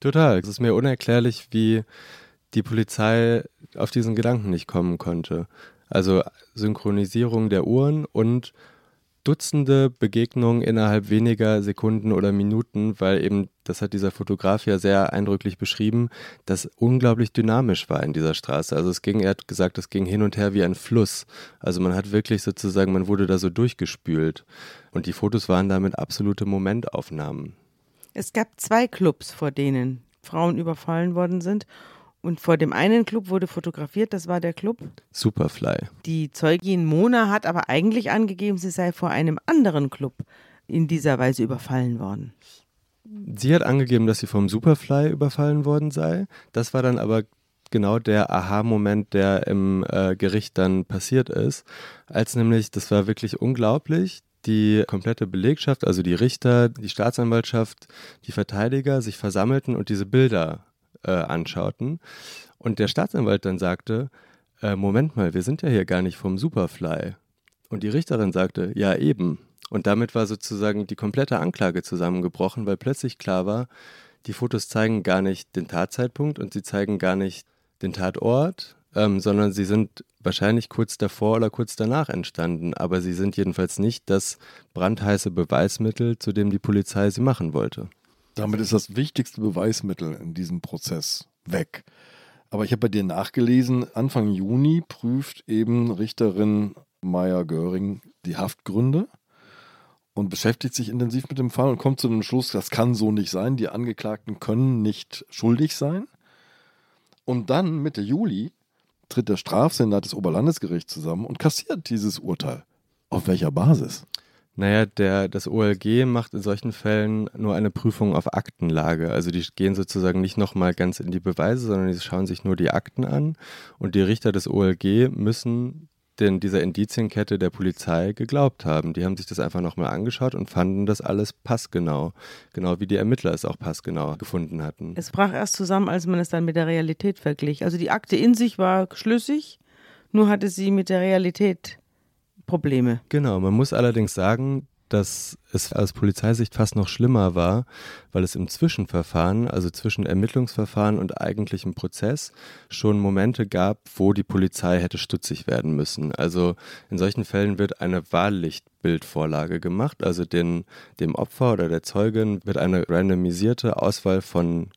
Total. Es ist mir unerklärlich, wie die Polizei auf diesen Gedanken nicht kommen konnte. Also Synchronisierung der Uhren und Dutzende Begegnungen innerhalb weniger Sekunden oder Minuten, weil eben, das hat dieser Fotograf ja sehr eindrücklich beschrieben, das unglaublich dynamisch war in dieser Straße. Also es ging, er hat gesagt, es ging hin und her wie ein Fluss. Also man hat wirklich sozusagen, man wurde da so durchgespült. Und die Fotos waren damit absolute Momentaufnahmen. Es gab zwei Clubs, vor denen Frauen überfallen worden sind. Und vor dem einen Club wurde fotografiert, das war der Club Superfly. Die Zeugin Mona hat aber eigentlich angegeben, sie sei vor einem anderen Club in dieser Weise überfallen worden. Sie hat angegeben, dass sie vom Superfly überfallen worden sei. Das war dann aber genau der Aha-Moment, der im äh, Gericht dann passiert ist, als nämlich, das war wirklich unglaublich, die komplette Belegschaft, also die Richter, die Staatsanwaltschaft, die Verteidiger sich versammelten und diese Bilder äh, anschauten. Und der Staatsanwalt dann sagte, äh, Moment mal, wir sind ja hier gar nicht vom Superfly. Und die Richterin sagte, ja eben. Und damit war sozusagen die komplette Anklage zusammengebrochen, weil plötzlich klar war, die Fotos zeigen gar nicht den Tatzeitpunkt und sie zeigen gar nicht den Tatort, ähm, sondern sie sind wahrscheinlich kurz davor oder kurz danach entstanden, aber sie sind jedenfalls nicht das brandheiße Beweismittel, zu dem die Polizei sie machen wollte. Damit ist das wichtigste Beweismittel in diesem Prozess weg. Aber ich habe bei dir nachgelesen, Anfang Juni prüft eben Richterin Meyer Göring die Haftgründe und beschäftigt sich intensiv mit dem Fall und kommt zu dem Schluss, das kann so nicht sein, die Angeklagten können nicht schuldig sein. Und dann Mitte Juli tritt der Strafsenat des Oberlandesgerichts zusammen und kassiert dieses Urteil. Auf welcher Basis? Naja, der, das OLG macht in solchen Fällen nur eine Prüfung auf Aktenlage. Also die gehen sozusagen nicht nochmal ganz in die Beweise, sondern die schauen sich nur die Akten an. Und die Richter des OLG müssen denn dieser Indizienkette der Polizei geglaubt haben. Die haben sich das einfach nochmal angeschaut und fanden das alles passgenau. Genau wie die Ermittler es auch passgenau gefunden hatten. Es brach erst zusammen, als man es dann mit der Realität verglich. Also die Akte in sich war schlüssig, nur hatte sie mit der Realität Probleme. Genau, man muss allerdings sagen, dass es aus Polizeisicht fast noch schlimmer war, weil es im Zwischenverfahren, also zwischen Ermittlungsverfahren und eigentlichem Prozess, schon Momente gab, wo die Polizei hätte stutzig werden müssen. Also in solchen Fällen wird eine Wahllichtbildvorlage gemacht, also den, dem Opfer oder der Zeugin wird eine randomisierte Auswahl von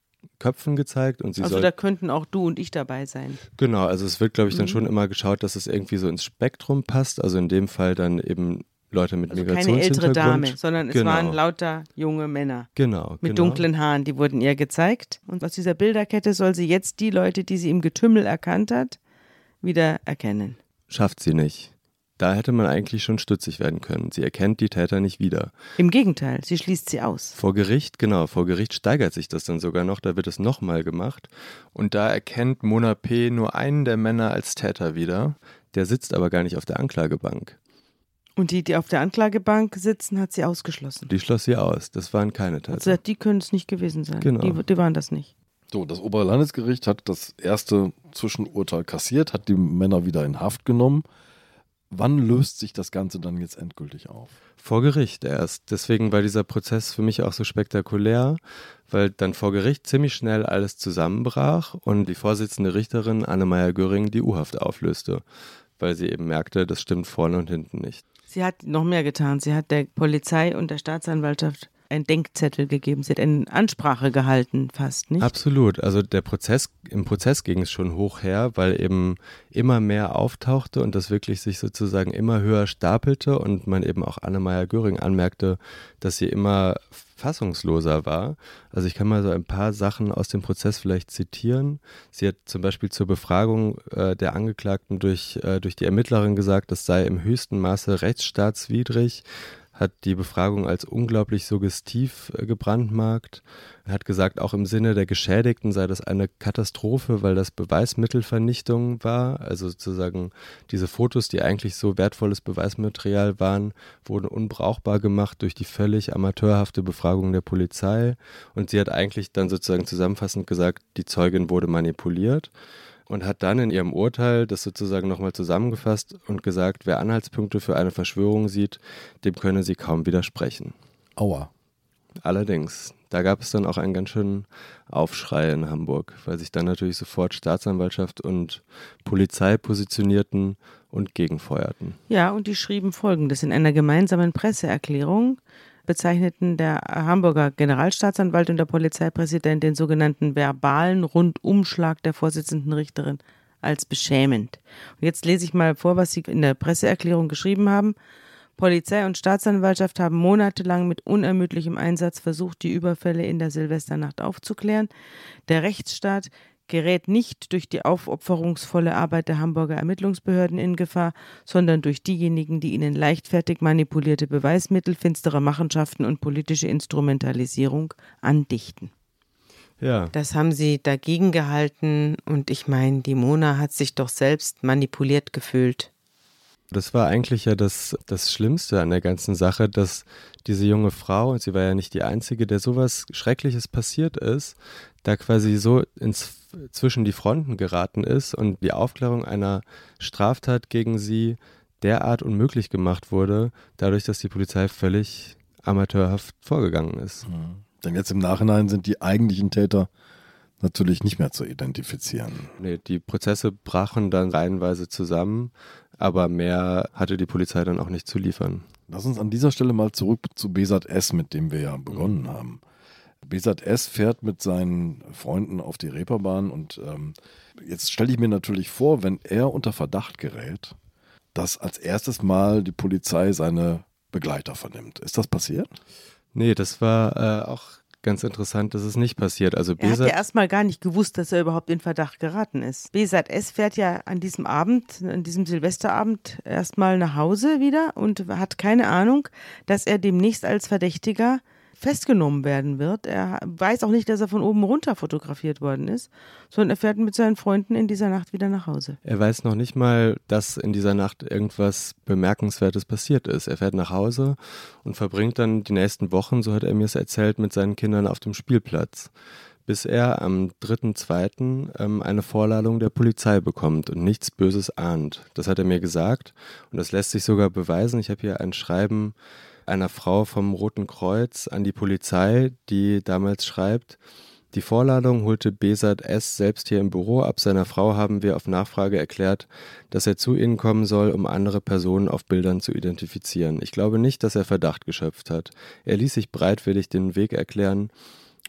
Köpfen gezeigt und sie Also soll, da könnten auch du und ich dabei sein. Genau, also es wird, glaube ich, dann mhm. schon immer geschaut, dass es irgendwie so ins Spektrum passt. Also in dem Fall dann eben Leute mit also Migrationshintergrund. Keine ältere Dame, sondern genau. es waren lauter junge Männer. Genau. Mit genau. dunklen Haaren, die wurden ihr gezeigt. Und aus dieser Bilderkette soll sie jetzt die Leute, die sie im Getümmel erkannt hat, wieder erkennen. Schafft sie nicht. Da hätte man eigentlich schon stutzig werden können. Sie erkennt die Täter nicht wieder. Im Gegenteil, sie schließt sie aus. Vor Gericht, genau, vor Gericht steigert sich das dann sogar noch, da wird es nochmal gemacht. Und da erkennt Mona P. nur einen der Männer als Täter wieder, der sitzt aber gar nicht auf der Anklagebank. Und die, die auf der Anklagebank sitzen, hat sie ausgeschlossen. Die schloss sie aus. Das waren keine Also Tatsachen. die können es nicht gewesen sein. Genau. Die, die waren das nicht. So, das Oberlandesgericht hat das erste Zwischenurteil kassiert, hat die Männer wieder in Haft genommen. Wann löst sich das Ganze dann jetzt endgültig auf? Vor Gericht erst. Deswegen war dieser Prozess für mich auch so spektakulär, weil dann vor Gericht ziemlich schnell alles zusammenbrach und die Vorsitzende Richterin Annemeyer Göring die U-Haft auflöste, weil sie eben merkte, das stimmt vorne und hinten nicht. Sie hat noch mehr getan. Sie hat der Polizei und der Staatsanwaltschaft einen Denkzettel gegeben. Sie hat eine Ansprache gehalten, fast, nicht? Absolut. Also der Prozess, im Prozess ging es schon hoch her, weil eben immer mehr auftauchte und das wirklich sich sozusagen immer höher stapelte und man eben auch Annemeyer Göring anmerkte, dass sie immer fassungsloser war. Also ich kann mal so ein paar Sachen aus dem Prozess vielleicht zitieren. Sie hat zum Beispiel zur Befragung äh, der Angeklagten durch, äh, durch die Ermittlerin gesagt, das sei im höchsten Maße rechtsstaatswidrig hat die Befragung als unglaublich suggestiv äh, gebrandmarkt. Er hat gesagt, auch im Sinne der Geschädigten sei das eine Katastrophe, weil das Beweismittelvernichtung war. Also sozusagen diese Fotos, die eigentlich so wertvolles Beweismaterial waren, wurden unbrauchbar gemacht durch die völlig amateurhafte Befragung der Polizei. Und sie hat eigentlich dann sozusagen zusammenfassend gesagt, die Zeugin wurde manipuliert und hat dann in ihrem Urteil das sozusagen nochmal zusammengefasst und gesagt, wer Anhaltspunkte für eine Verschwörung sieht, dem könne sie kaum widersprechen. Aua. Allerdings, da gab es dann auch einen ganz schönen Aufschrei in Hamburg, weil sich dann natürlich sofort Staatsanwaltschaft und Polizei positionierten und gegenfeuerten. Ja, und die schrieben folgendes in einer gemeinsamen Presseerklärung bezeichneten der Hamburger Generalstaatsanwalt und der Polizeipräsident den sogenannten verbalen Rundumschlag der Vorsitzenden Richterin als beschämend. Und jetzt lese ich mal vor, was Sie in der Presseerklärung geschrieben haben. Polizei und Staatsanwaltschaft haben monatelang mit unermüdlichem Einsatz versucht, die Überfälle in der Silvesternacht aufzuklären. Der Rechtsstaat gerät nicht durch die aufopferungsvolle Arbeit der Hamburger Ermittlungsbehörden in Gefahr, sondern durch diejenigen, die ihnen leichtfertig manipulierte Beweismittel, finstere Machenschaften und politische Instrumentalisierung andichten. Ja, Das haben sie dagegen gehalten und ich meine, die Mona hat sich doch selbst manipuliert gefühlt. das war eigentlich ja das, das Schlimmste an der ganzen Sache, dass diese junge Frau, und sie war ja nicht die Einzige, der sowas Schreckliches passiert ist, da quasi so ins, zwischen die Fronten geraten ist und die Aufklärung einer Straftat gegen sie derart unmöglich gemacht wurde, dadurch, dass die Polizei völlig amateurhaft vorgegangen ist. Denn jetzt im Nachhinein sind die eigentlichen Täter natürlich nicht mehr zu identifizieren. Nee, die Prozesse brachen dann reihenweise zusammen, aber mehr hatte die Polizei dann auch nicht zu liefern. Lass uns an dieser Stelle mal zurück zu Besat S, mit dem wir ja begonnen haben. Besat S fährt mit seinen Freunden auf die Reeperbahn und ähm, jetzt stelle ich mir natürlich vor, wenn er unter Verdacht gerät, dass als erstes Mal die Polizei seine Begleiter vernimmt. Ist das passiert? Nee, das war äh, auch ganz interessant, dass es nicht passiert. Also Er hat ja erstmal gar nicht gewusst, dass er überhaupt in Verdacht geraten ist. Besat S fährt ja an diesem Abend, an diesem Silvesterabend erstmal nach Hause wieder und hat keine Ahnung, dass er demnächst als Verdächtiger festgenommen werden wird. Er weiß auch nicht, dass er von oben runter fotografiert worden ist, sondern er fährt mit seinen Freunden in dieser Nacht wieder nach Hause. er weiß noch nicht mal, dass in dieser Nacht irgendwas Bemerkenswertes passiert ist. Er fährt nach Hause und verbringt dann die nächsten Wochen, so hat er mir es erzählt, mit seinen Kindern auf dem Spielplatz. Bis er am 3.2. Ähm, eine Vorladung der Polizei bekommt und nichts Böses ahnt. Das hat er mir gesagt und das lässt sich sogar beweisen. Ich habe hier ein Schreiben einer Frau vom Roten Kreuz an die Polizei, die damals schreibt, die Vorladung holte Besat S. selbst hier im Büro ab. Seiner Frau haben wir auf Nachfrage erklärt, dass er zu ihnen kommen soll, um andere Personen auf Bildern zu identifizieren. Ich glaube nicht, dass er Verdacht geschöpft hat. Er ließ sich bereitwillig den Weg erklären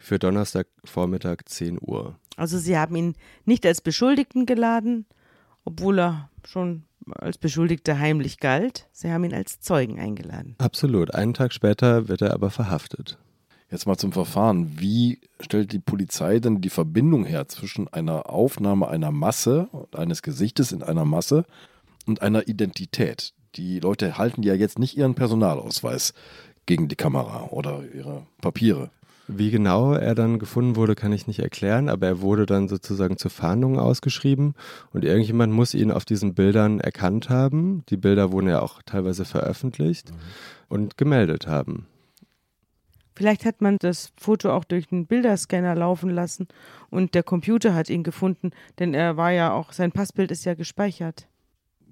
für Donnerstagvormittag 10 Uhr. Also sie haben ihn nicht als Beschuldigten geladen, obwohl er schon als Beschuldigter heimlich galt. Sie haben ihn als Zeugen eingeladen. Absolut. Einen Tag später wird er aber verhaftet. Jetzt mal zum Verfahren. Wie stellt die Polizei denn die Verbindung her zwischen einer Aufnahme einer Masse, eines Gesichtes in einer Masse und einer Identität? Die Leute halten ja jetzt nicht ihren Personalausweis gegen die Kamera oder ihre Papiere. Wie genau er dann gefunden wurde, kann ich nicht erklären, aber er wurde dann sozusagen zur Fahndung ausgeschrieben und irgendjemand muss ihn auf diesen Bildern erkannt haben. Die Bilder wurden ja auch teilweise veröffentlicht mhm. und gemeldet haben. Vielleicht hat man das Foto auch durch einen Bilderscanner laufen lassen und der Computer hat ihn gefunden, denn er war ja auch, sein Passbild ist ja gespeichert.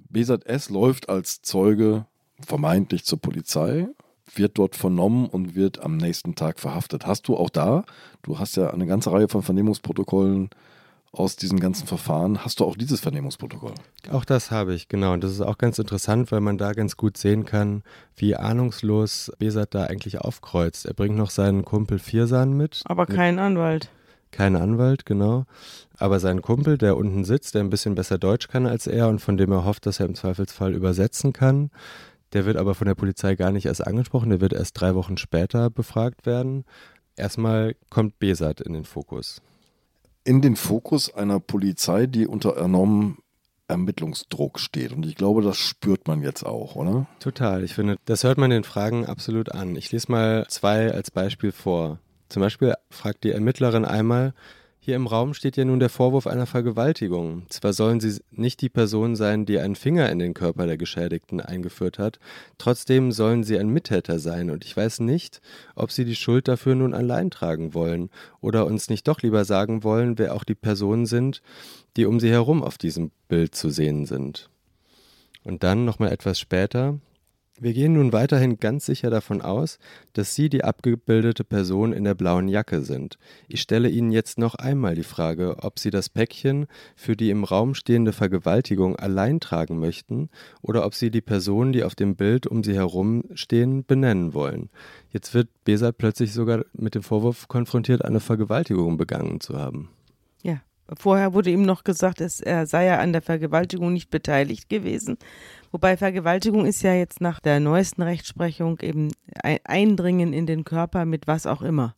Besat S. läuft als Zeuge vermeintlich zur Polizei wird dort vernommen und wird am nächsten Tag verhaftet. Hast du auch da, du hast ja eine ganze Reihe von Vernehmungsprotokollen aus diesen ganzen Verfahren. Hast du auch dieses Vernehmungsprotokoll? Auch das habe ich, genau. Und das ist auch ganz interessant, weil man da ganz gut sehen kann, wie ahnungslos Besat da eigentlich aufkreuzt. Er bringt noch seinen Kumpel Viersan mit. Aber keinen Anwalt. Kein Anwalt, genau. Aber sein Kumpel, der unten sitzt, der ein bisschen besser Deutsch kann als er und von dem er hofft, dass er im Zweifelsfall übersetzen kann, der wird aber von der Polizei gar nicht erst angesprochen, der wird erst drei Wochen später befragt werden. Erstmal kommt Besat in den Fokus. In den Fokus einer Polizei, die unter enormem Ermittlungsdruck steht. Und ich glaube, das spürt man jetzt auch, oder? Total. Ich finde, das hört man den Fragen absolut an. Ich lese mal zwei als Beispiel vor. Zum Beispiel fragt die Ermittlerin einmal, hier im Raum steht ja nun der Vorwurf einer Vergewaltigung. Zwar sollen sie nicht die Person sein, die einen Finger in den Körper der Geschädigten eingeführt hat, trotzdem sollen sie ein Mittäter sein, und ich weiß nicht, ob sie die Schuld dafür nun allein tragen wollen oder uns nicht doch lieber sagen wollen, wer auch die Personen sind, die um sie herum auf diesem Bild zu sehen sind. Und dann nochmal etwas später, wir gehen nun weiterhin ganz sicher davon aus, dass Sie die abgebildete Person in der blauen Jacke sind. Ich stelle Ihnen jetzt noch einmal die Frage, ob Sie das Päckchen für die im Raum stehende Vergewaltigung allein tragen möchten oder ob Sie die Personen, die auf dem Bild um Sie herum stehen, benennen wollen. Jetzt wird Besat plötzlich sogar mit dem Vorwurf konfrontiert, eine Vergewaltigung begangen zu haben. Vorher wurde ihm noch gesagt, er sei ja an der Vergewaltigung nicht beteiligt gewesen. Wobei Vergewaltigung ist ja jetzt nach der neuesten Rechtsprechung eben ein Eindringen in den Körper mit was auch immer.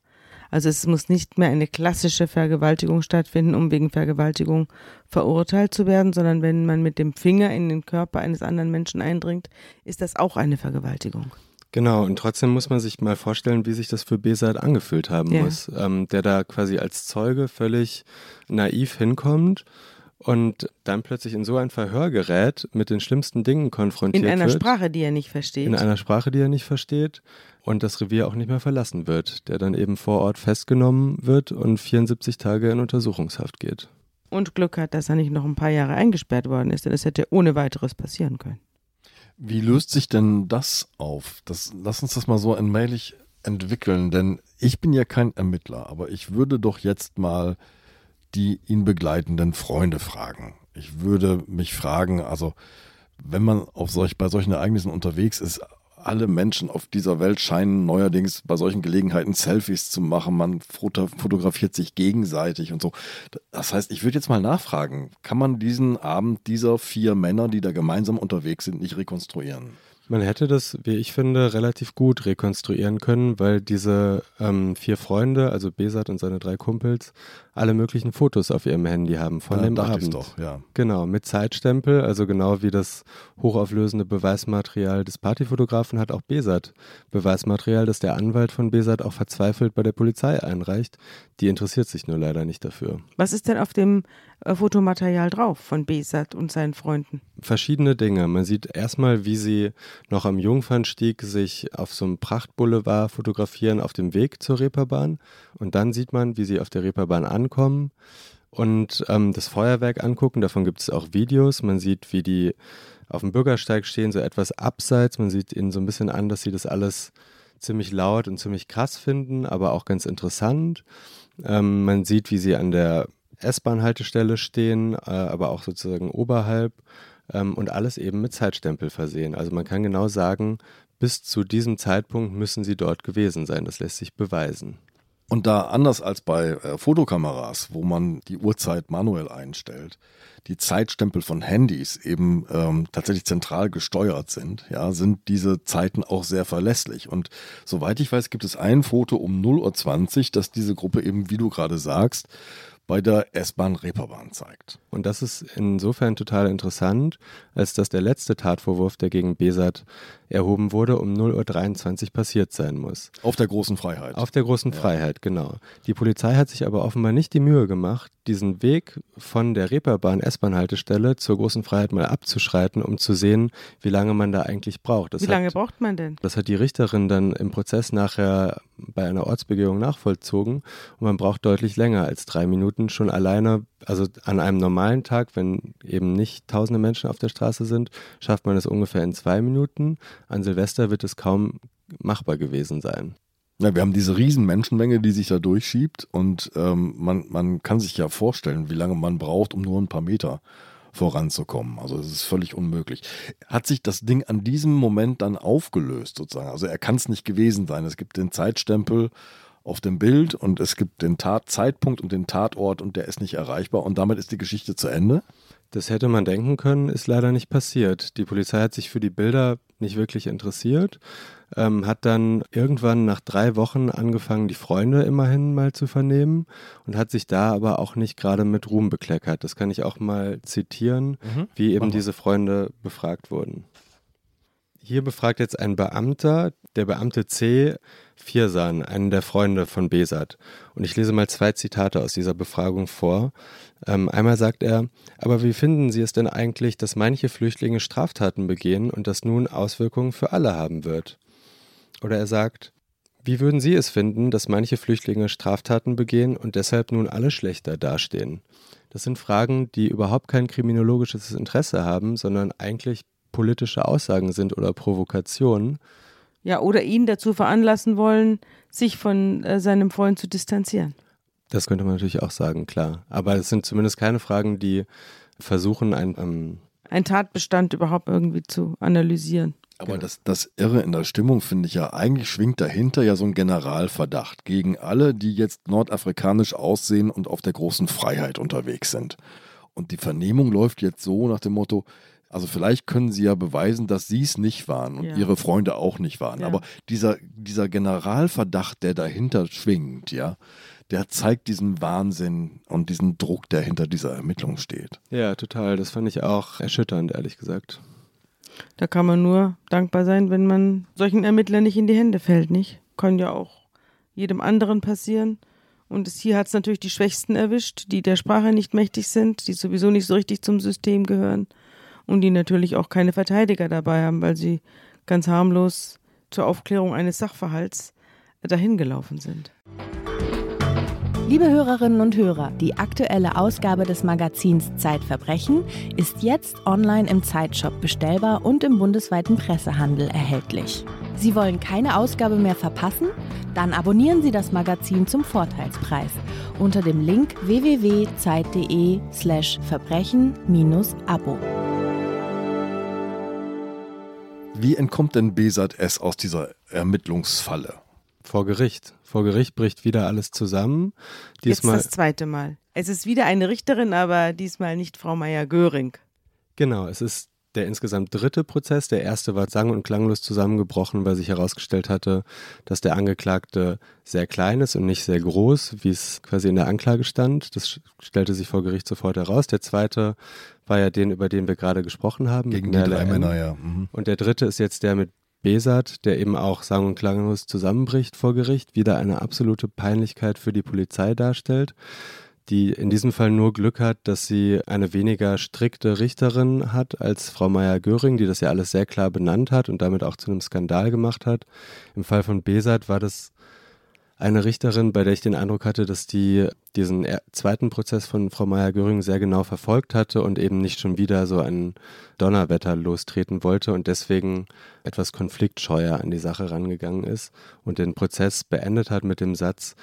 Also es muss nicht mehr eine klassische Vergewaltigung stattfinden, um wegen Vergewaltigung verurteilt zu werden, sondern wenn man mit dem Finger in den Körper eines anderen Menschen eindringt, ist das auch eine Vergewaltigung. Genau, und trotzdem muss man sich mal vorstellen, wie sich das für Besat angefühlt haben ja. muss, ähm, der da quasi als Zeuge völlig naiv hinkommt und dann plötzlich in so ein Verhör gerät, mit den schlimmsten Dingen konfrontiert wird. In einer wird, Sprache, die er nicht versteht. In einer Sprache, die er nicht versteht und das Revier auch nicht mehr verlassen wird, der dann eben vor Ort festgenommen wird und 74 Tage in Untersuchungshaft geht. Und Glück hat, dass er nicht noch ein paar Jahre eingesperrt worden ist, denn es hätte ohne weiteres passieren können. Wie löst sich denn das auf? Das, lass uns das mal so allmählich entwickeln, denn ich bin ja kein Ermittler, aber ich würde doch jetzt mal die ihn begleitenden Freunde fragen. Ich würde mich fragen, also wenn man auf solch, bei solchen Ereignissen unterwegs ist, alle Menschen auf dieser Welt scheinen neuerdings bei solchen Gelegenheiten Selfies zu machen. Man fotografiert sich gegenseitig und so. Das heißt, ich würde jetzt mal nachfragen, kann man diesen Abend dieser vier Männer, die da gemeinsam unterwegs sind, nicht rekonstruieren? Man hätte das, wie ich finde, relativ gut rekonstruieren können, weil diese ähm, vier Freunde, also Besat und seine drei Kumpels, alle möglichen Fotos auf ihrem Handy haben von ja, dem Abend. Doch, ja. Genau, mit Zeitstempel, also genau wie das hochauflösende Beweismaterial des Partyfotografen hat auch Besat Beweismaterial, das der Anwalt von Besat auch verzweifelt bei der Polizei einreicht. Die interessiert sich nur leider nicht dafür. Was ist denn auf dem äh, Fotomaterial drauf von Besat und seinen Freunden? Verschiedene Dinge. Man sieht erstmal, wie sie noch am Jungfernstieg sich auf so einem Prachtboulevard fotografieren auf dem Weg zur Reeperbahn. Und dann sieht man, wie sie auf der Reeperbahn ankommen und ähm, das Feuerwerk angucken. Davon gibt es auch Videos. Man sieht, wie die auf dem Bürgersteig stehen, so etwas abseits. Man sieht ihnen so ein bisschen an, dass sie das alles ziemlich laut und ziemlich krass finden, aber auch ganz interessant. Ähm, man sieht, wie sie an der S-Bahn-Haltestelle stehen, äh, aber auch sozusagen oberhalb ähm, und alles eben mit Zeitstempel versehen. Also man kann genau sagen, bis zu diesem Zeitpunkt müssen sie dort gewesen sein. Das lässt sich beweisen. Und da anders als bei äh, Fotokameras, wo man die Uhrzeit manuell einstellt, die Zeitstempel von Handys eben ähm, tatsächlich zentral gesteuert sind, ja, sind diese Zeiten auch sehr verlässlich. Und soweit ich weiß, gibt es ein Foto um 0.20 Uhr, das diese Gruppe eben, wie du gerade sagst, bei der S-Bahn Reeperbahn zeigt. Und das ist insofern total interessant, als dass der letzte Tatvorwurf, der gegen Besat erhoben wurde, um 0.23 Uhr passiert sein muss. Auf der großen Freiheit. Auf der großen ja. Freiheit, genau. Die Polizei hat sich aber offenbar nicht die Mühe gemacht, diesen Weg von der Reeperbahn S-Bahn-Haltestelle zur großen Freiheit mal abzuschreiten, um zu sehen, wie lange man da eigentlich braucht. Das wie lange braucht man denn? Das hat die Richterin dann im Prozess nachher bei einer Ortsbegehung nachvollzogen und man braucht deutlich länger als drei Minuten schon alleine. Also an einem normalen Tag, wenn eben nicht tausende Menschen auf der Straße sind, schafft man es ungefähr in zwei Minuten. An Silvester wird es kaum machbar gewesen sein. Ja, wir haben diese riesen Menschenmenge, die sich da durchschiebt und ähm, man, man kann sich ja vorstellen, wie lange man braucht, um nur ein paar Meter voranzukommen. Also es ist völlig unmöglich. Hat sich das Ding an diesem Moment dann aufgelöst sozusagen? Also er kann es nicht gewesen sein. Es gibt den Zeitstempel auf dem Bild und es gibt den Tatzeitpunkt und den Tatort und der ist nicht erreichbar und damit ist die Geschichte zu Ende? Das hätte man denken können, ist leider nicht passiert. Die Polizei hat sich für die Bilder nicht wirklich interessiert, ähm, hat dann irgendwann nach drei Wochen angefangen, die Freunde immerhin mal zu vernehmen und hat sich da aber auch nicht gerade mit Ruhm bekleckert. Das kann ich auch mal zitieren, mhm. wie eben diese Freunde befragt wurden. Hier befragt jetzt ein Beamter, der Beamte C. Viersan, einen der Freunde von Besat. Und ich lese mal zwei Zitate aus dieser Befragung vor. Ähm, einmal sagt er, aber wie finden Sie es denn eigentlich, dass manche Flüchtlinge Straftaten begehen und das nun Auswirkungen für alle haben wird? Oder er sagt, wie würden Sie es finden, dass manche Flüchtlinge Straftaten begehen und deshalb nun alle schlechter dastehen? Das sind Fragen, die überhaupt kein kriminologisches Interesse haben, sondern eigentlich politische Aussagen sind oder Provokationen. Ja, oder ihn dazu veranlassen wollen, sich von äh, seinem Freund zu distanzieren. Das könnte man natürlich auch sagen, klar. Aber es sind zumindest keine Fragen, die versuchen, ein, ähm ein Tatbestand überhaupt irgendwie zu analysieren. Aber genau. das, das Irre in der Stimmung finde ich ja, eigentlich schwingt dahinter ja so ein Generalverdacht gegen alle, die jetzt nordafrikanisch aussehen und auf der großen Freiheit unterwegs sind. Und die Vernehmung läuft jetzt so nach dem Motto, also vielleicht können sie ja beweisen, dass sie es nicht waren und ja. ihre Freunde auch nicht waren. Ja. Aber dieser, dieser Generalverdacht, der dahinter schwingt, ja, der zeigt diesen Wahnsinn und diesen Druck, der hinter dieser Ermittlung steht. Ja, total. Das fand ich auch erschütternd, ehrlich gesagt. Da kann man nur dankbar sein, wenn man solchen Ermittlern nicht in die Hände fällt, nicht? Kann ja auch jedem anderen passieren. Und es, hier hat es natürlich die Schwächsten erwischt, die der Sprache nicht mächtig sind, die sowieso nicht so richtig zum System gehören und die natürlich auch keine Verteidiger dabei haben, weil sie ganz harmlos zur Aufklärung eines Sachverhalts dahingelaufen sind. Liebe Hörerinnen und Hörer, die aktuelle Ausgabe des Magazins Zeitverbrechen ist jetzt online im Zeitshop bestellbar und im bundesweiten Pressehandel erhältlich. Sie wollen keine Ausgabe mehr verpassen? Dann abonnieren Sie das Magazin zum Vorteilspreis unter dem Link www.zeit.de/slash Wie entkommt denn Besat S aus dieser Ermittlungsfalle? Vor Gericht. Vor Gericht bricht wieder alles zusammen. Diesmal Jetzt das zweite Mal. Es ist wieder eine Richterin, aber diesmal nicht Frau Meier-Göring. Genau, es ist der insgesamt dritte Prozess. Der erste war sang- und klanglos zusammengebrochen, weil sich herausgestellt hatte, dass der Angeklagte sehr klein ist und nicht sehr groß, wie es quasi in der Anklage stand. Das stellte sich vor Gericht sofort heraus. Der zweite war ja den, über den wir gerade gesprochen haben. Gegen die drei Männer, ja. Mhm. Und der dritte ist jetzt der mit Besat, der eben auch sang- und klanglos zusammenbricht vor Gericht, wieder eine absolute Peinlichkeit für die Polizei darstellt, die in diesem Fall nur Glück hat, dass sie eine weniger strikte Richterin hat als Frau Meier-Göring, die das ja alles sehr klar benannt hat und damit auch zu einem Skandal gemacht hat. Im Fall von Besat war das eine Richterin, bei der ich den Eindruck hatte, dass die diesen zweiten Prozess von Frau Meyer-Göring sehr genau verfolgt hatte und eben nicht schon wieder so ein Donnerwetter lostreten wollte und deswegen etwas konfliktscheuer an die Sache rangegangen ist und den Prozess beendet hat mit dem Satz,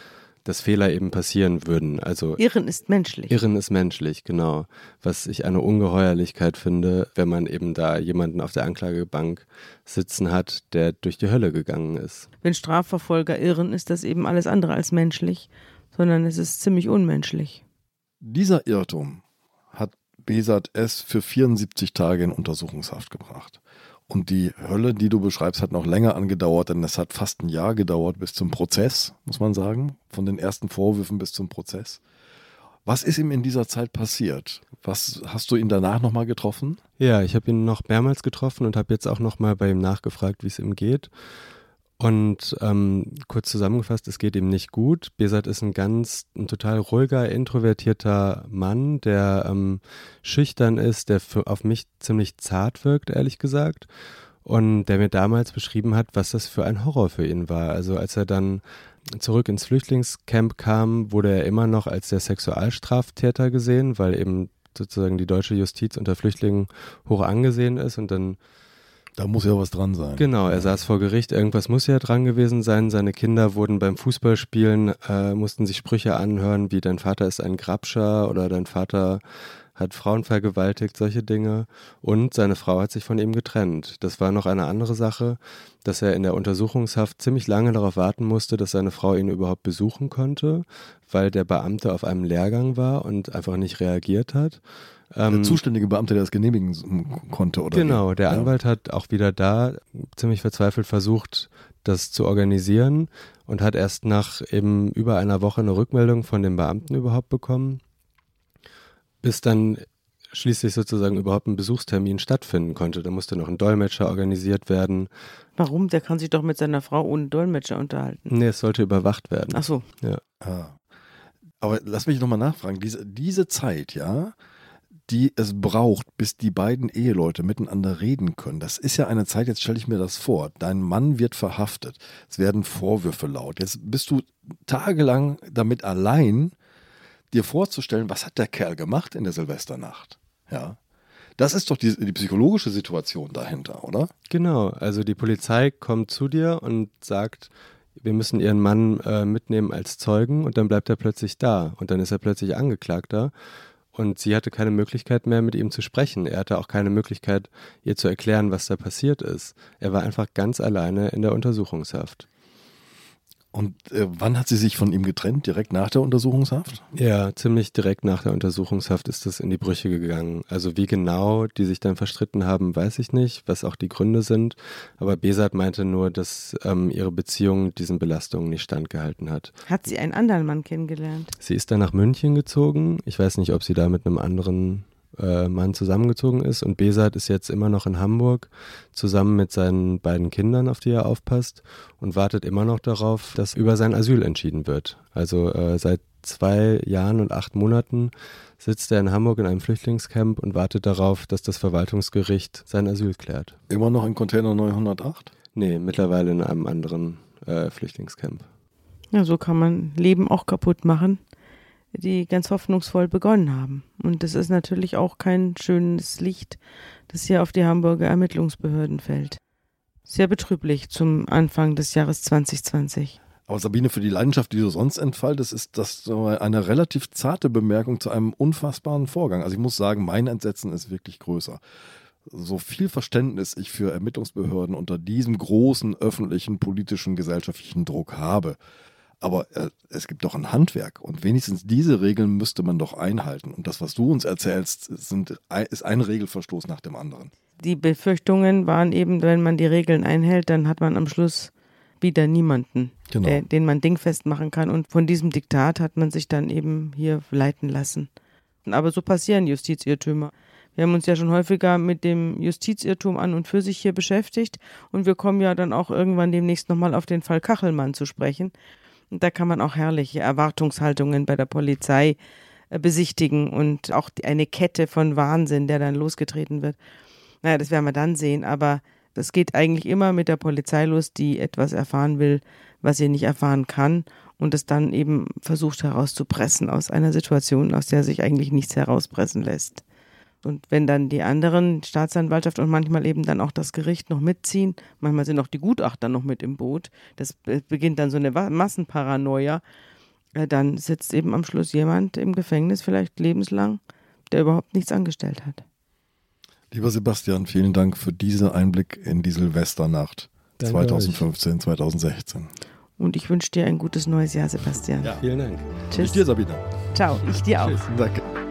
dass Fehler eben passieren würden. Also Irren ist menschlich. Irren ist menschlich, genau. Was ich eine Ungeheuerlichkeit finde, wenn man eben da jemanden auf der Anklagebank sitzen hat, der durch die Hölle gegangen ist. Wenn Strafverfolger irren, ist das eben alles andere als menschlich, sondern es ist ziemlich unmenschlich. Dieser Irrtum hat Besat S. für 74 Tage in Untersuchungshaft gebracht. Und die Hölle, die du beschreibst, hat noch länger angedauert, denn es hat fast ein Jahr gedauert bis zum Prozess, muss man sagen, von den ersten Vorwürfen bis zum Prozess. Was ist ihm in dieser Zeit passiert? Was hast du ihn danach nochmal getroffen? Ja, ich habe ihn noch mehrmals getroffen und habe jetzt auch nochmal bei ihm nachgefragt, wie es ihm geht. Und ähm, kurz zusammengefasst, es geht ihm nicht gut. Besat ist ein ganz, ein total ruhiger, introvertierter Mann, der ähm, schüchtern ist, der für, auf mich ziemlich zart wirkt, ehrlich gesagt. Und der mir damals beschrieben hat, was das für ein Horror für ihn war. Also als er dann zurück ins Flüchtlingscamp kam, wurde er immer noch als der Sexualstraftäter gesehen, weil eben sozusagen die deutsche Justiz unter Flüchtlingen hoch angesehen ist und dann da muss ja was dran sein. Genau, er saß vor Gericht, irgendwas muss ja dran gewesen sein. Seine Kinder wurden beim Fußballspielen, äh, mussten sich Sprüche anhören, wie dein Vater ist ein Grabscher oder dein Vater hat Frauen vergewaltigt, solche Dinge. Und seine Frau hat sich von ihm getrennt. Das war noch eine andere Sache, dass er in der Untersuchungshaft ziemlich lange darauf warten musste, dass seine Frau ihn überhaupt besuchen konnte, weil der Beamte auf einem Lehrgang war und einfach nicht reagiert hat. Der ähm, zuständige Beamte, der das genehmigen konnte, oder? Genau, der ja. Anwalt hat auch wieder da ziemlich verzweifelt versucht, das zu organisieren und hat erst nach eben über einer Woche eine Rückmeldung von dem Beamten überhaupt bekommen bis dann schließlich sozusagen überhaupt ein Besuchstermin stattfinden konnte. Da musste noch ein Dolmetscher organisiert werden. Warum? Der kann sich doch mit seiner Frau ohne Dolmetscher unterhalten. Nee, es sollte überwacht werden. Ach so. Ja. Ah. Aber lass mich nochmal nachfragen. Diese, diese Zeit, ja, die es braucht, bis die beiden Eheleute miteinander reden können. Das ist ja eine Zeit, jetzt stelle ich mir das vor. Dein Mann wird verhaftet. Es werden Vorwürfe laut. Jetzt bist du tagelang damit allein, dir vorzustellen, was hat der Kerl gemacht in der Silvesternacht? Ja. Das ist doch die, die, psychologische Situation dahinter, oder? Genau, also die Polizei kommt zu dir und sagt, wir müssen ihren Mann äh, mitnehmen als Zeugen und dann bleibt er plötzlich da und dann ist er plötzlich Angeklagter und sie hatte keine Möglichkeit mehr mit ihm zu sprechen. Er hatte auch keine Möglichkeit, ihr zu erklären, was da passiert ist. Er war einfach ganz alleine in der Untersuchungshaft. Und äh, wann hat sie sich von ihm getrennt? Direkt nach der Untersuchungshaft? Ja, ziemlich direkt nach der Untersuchungshaft ist das in die Brüche gegangen. Also wie genau die sich dann verstritten haben, weiß ich nicht, was auch die Gründe sind. Aber Besat meinte nur, dass ähm, ihre Beziehung diesen Belastungen nicht standgehalten hat. Hat sie einen anderen Mann kennengelernt? Sie ist dann nach München gezogen. Ich weiß nicht, ob sie da mit einem anderen äh, Mann zusammengezogen ist. Und Besat ist jetzt immer noch in Hamburg zusammen mit seinen beiden Kindern, auf die er aufpasst und wartet immer noch darauf, dass über sein Asyl entschieden wird. Also äh, seit zwei Jahren und acht Monaten sitzt er in Hamburg in einem Flüchtlingscamp und wartet darauf, dass das Verwaltungsgericht sein Asyl klärt. Immer noch in Container 908? Nee, mittlerweile in einem anderen äh, Flüchtlingscamp. Ja, so kann man Leben auch kaputt machen die ganz hoffnungsvoll begonnen haben. Und das ist natürlich auch kein schönes Licht, das hier auf die Hamburger Ermittlungsbehörden fällt. Sehr betrüblich zum Anfang des Jahres 2020. Aber Sabine, für die Leidenschaft, die du sonst entfaltest, ist das eine relativ zarte Bemerkung zu einem unfassbaren Vorgang. Also ich muss sagen, mein Entsetzen ist wirklich größer. So viel Verständnis ich für Ermittlungsbehörden unter diesem großen öffentlichen, politischen, gesellschaftlichen Druck habe, aber äh, es gibt doch ein Handwerk und wenigstens diese Regeln müsste man doch einhalten. Und das, was du uns erzählst, sind, ist ein Regelverstoß nach dem anderen. Die Befürchtungen waren eben, wenn man die Regeln einhält, dann hat man am Schluss wieder niemanden, genau. der, den man dingfest machen kann. Und von diesem Diktat hat man sich dann eben hier leiten lassen. Aber so passieren Justizirrtümer. Wir haben uns ja schon häufiger mit dem Justizirrtum an und für sich hier beschäftigt und wir kommen ja dann auch irgendwann demnächst nochmal auf den Fall Kachelmann zu sprechen. Da kann man auch herrliche Erwartungshaltungen bei der Polizei äh, besichtigen und auch eine Kette von Wahnsinn, der dann losgetreten wird. Naja, das werden wir dann sehen, aber das geht eigentlich immer mit der Polizei los, die etwas erfahren will, was sie nicht erfahren kann und es dann eben versucht herauszupressen aus einer Situation, aus der sich eigentlich nichts herauspressen lässt. Und wenn dann die anderen, Staatsanwaltschaft und manchmal eben dann auch das Gericht noch mitziehen, manchmal sind auch die Gutachter noch mit im Boot, das beginnt dann so eine Massenparanoia, äh, dann sitzt eben am Schluss jemand im Gefängnis, vielleicht lebenslang, der überhaupt nichts angestellt hat. Lieber Sebastian, vielen Dank für diesen Einblick in die Silvesternacht Danke 2015, euch. 2016. Und ich wünsche dir ein gutes neues Jahr, Sebastian. Ja. Vielen Dank. Tschüss. Ich dir, Sabine. Ciao, ich dir auch. Tschüss. Danke.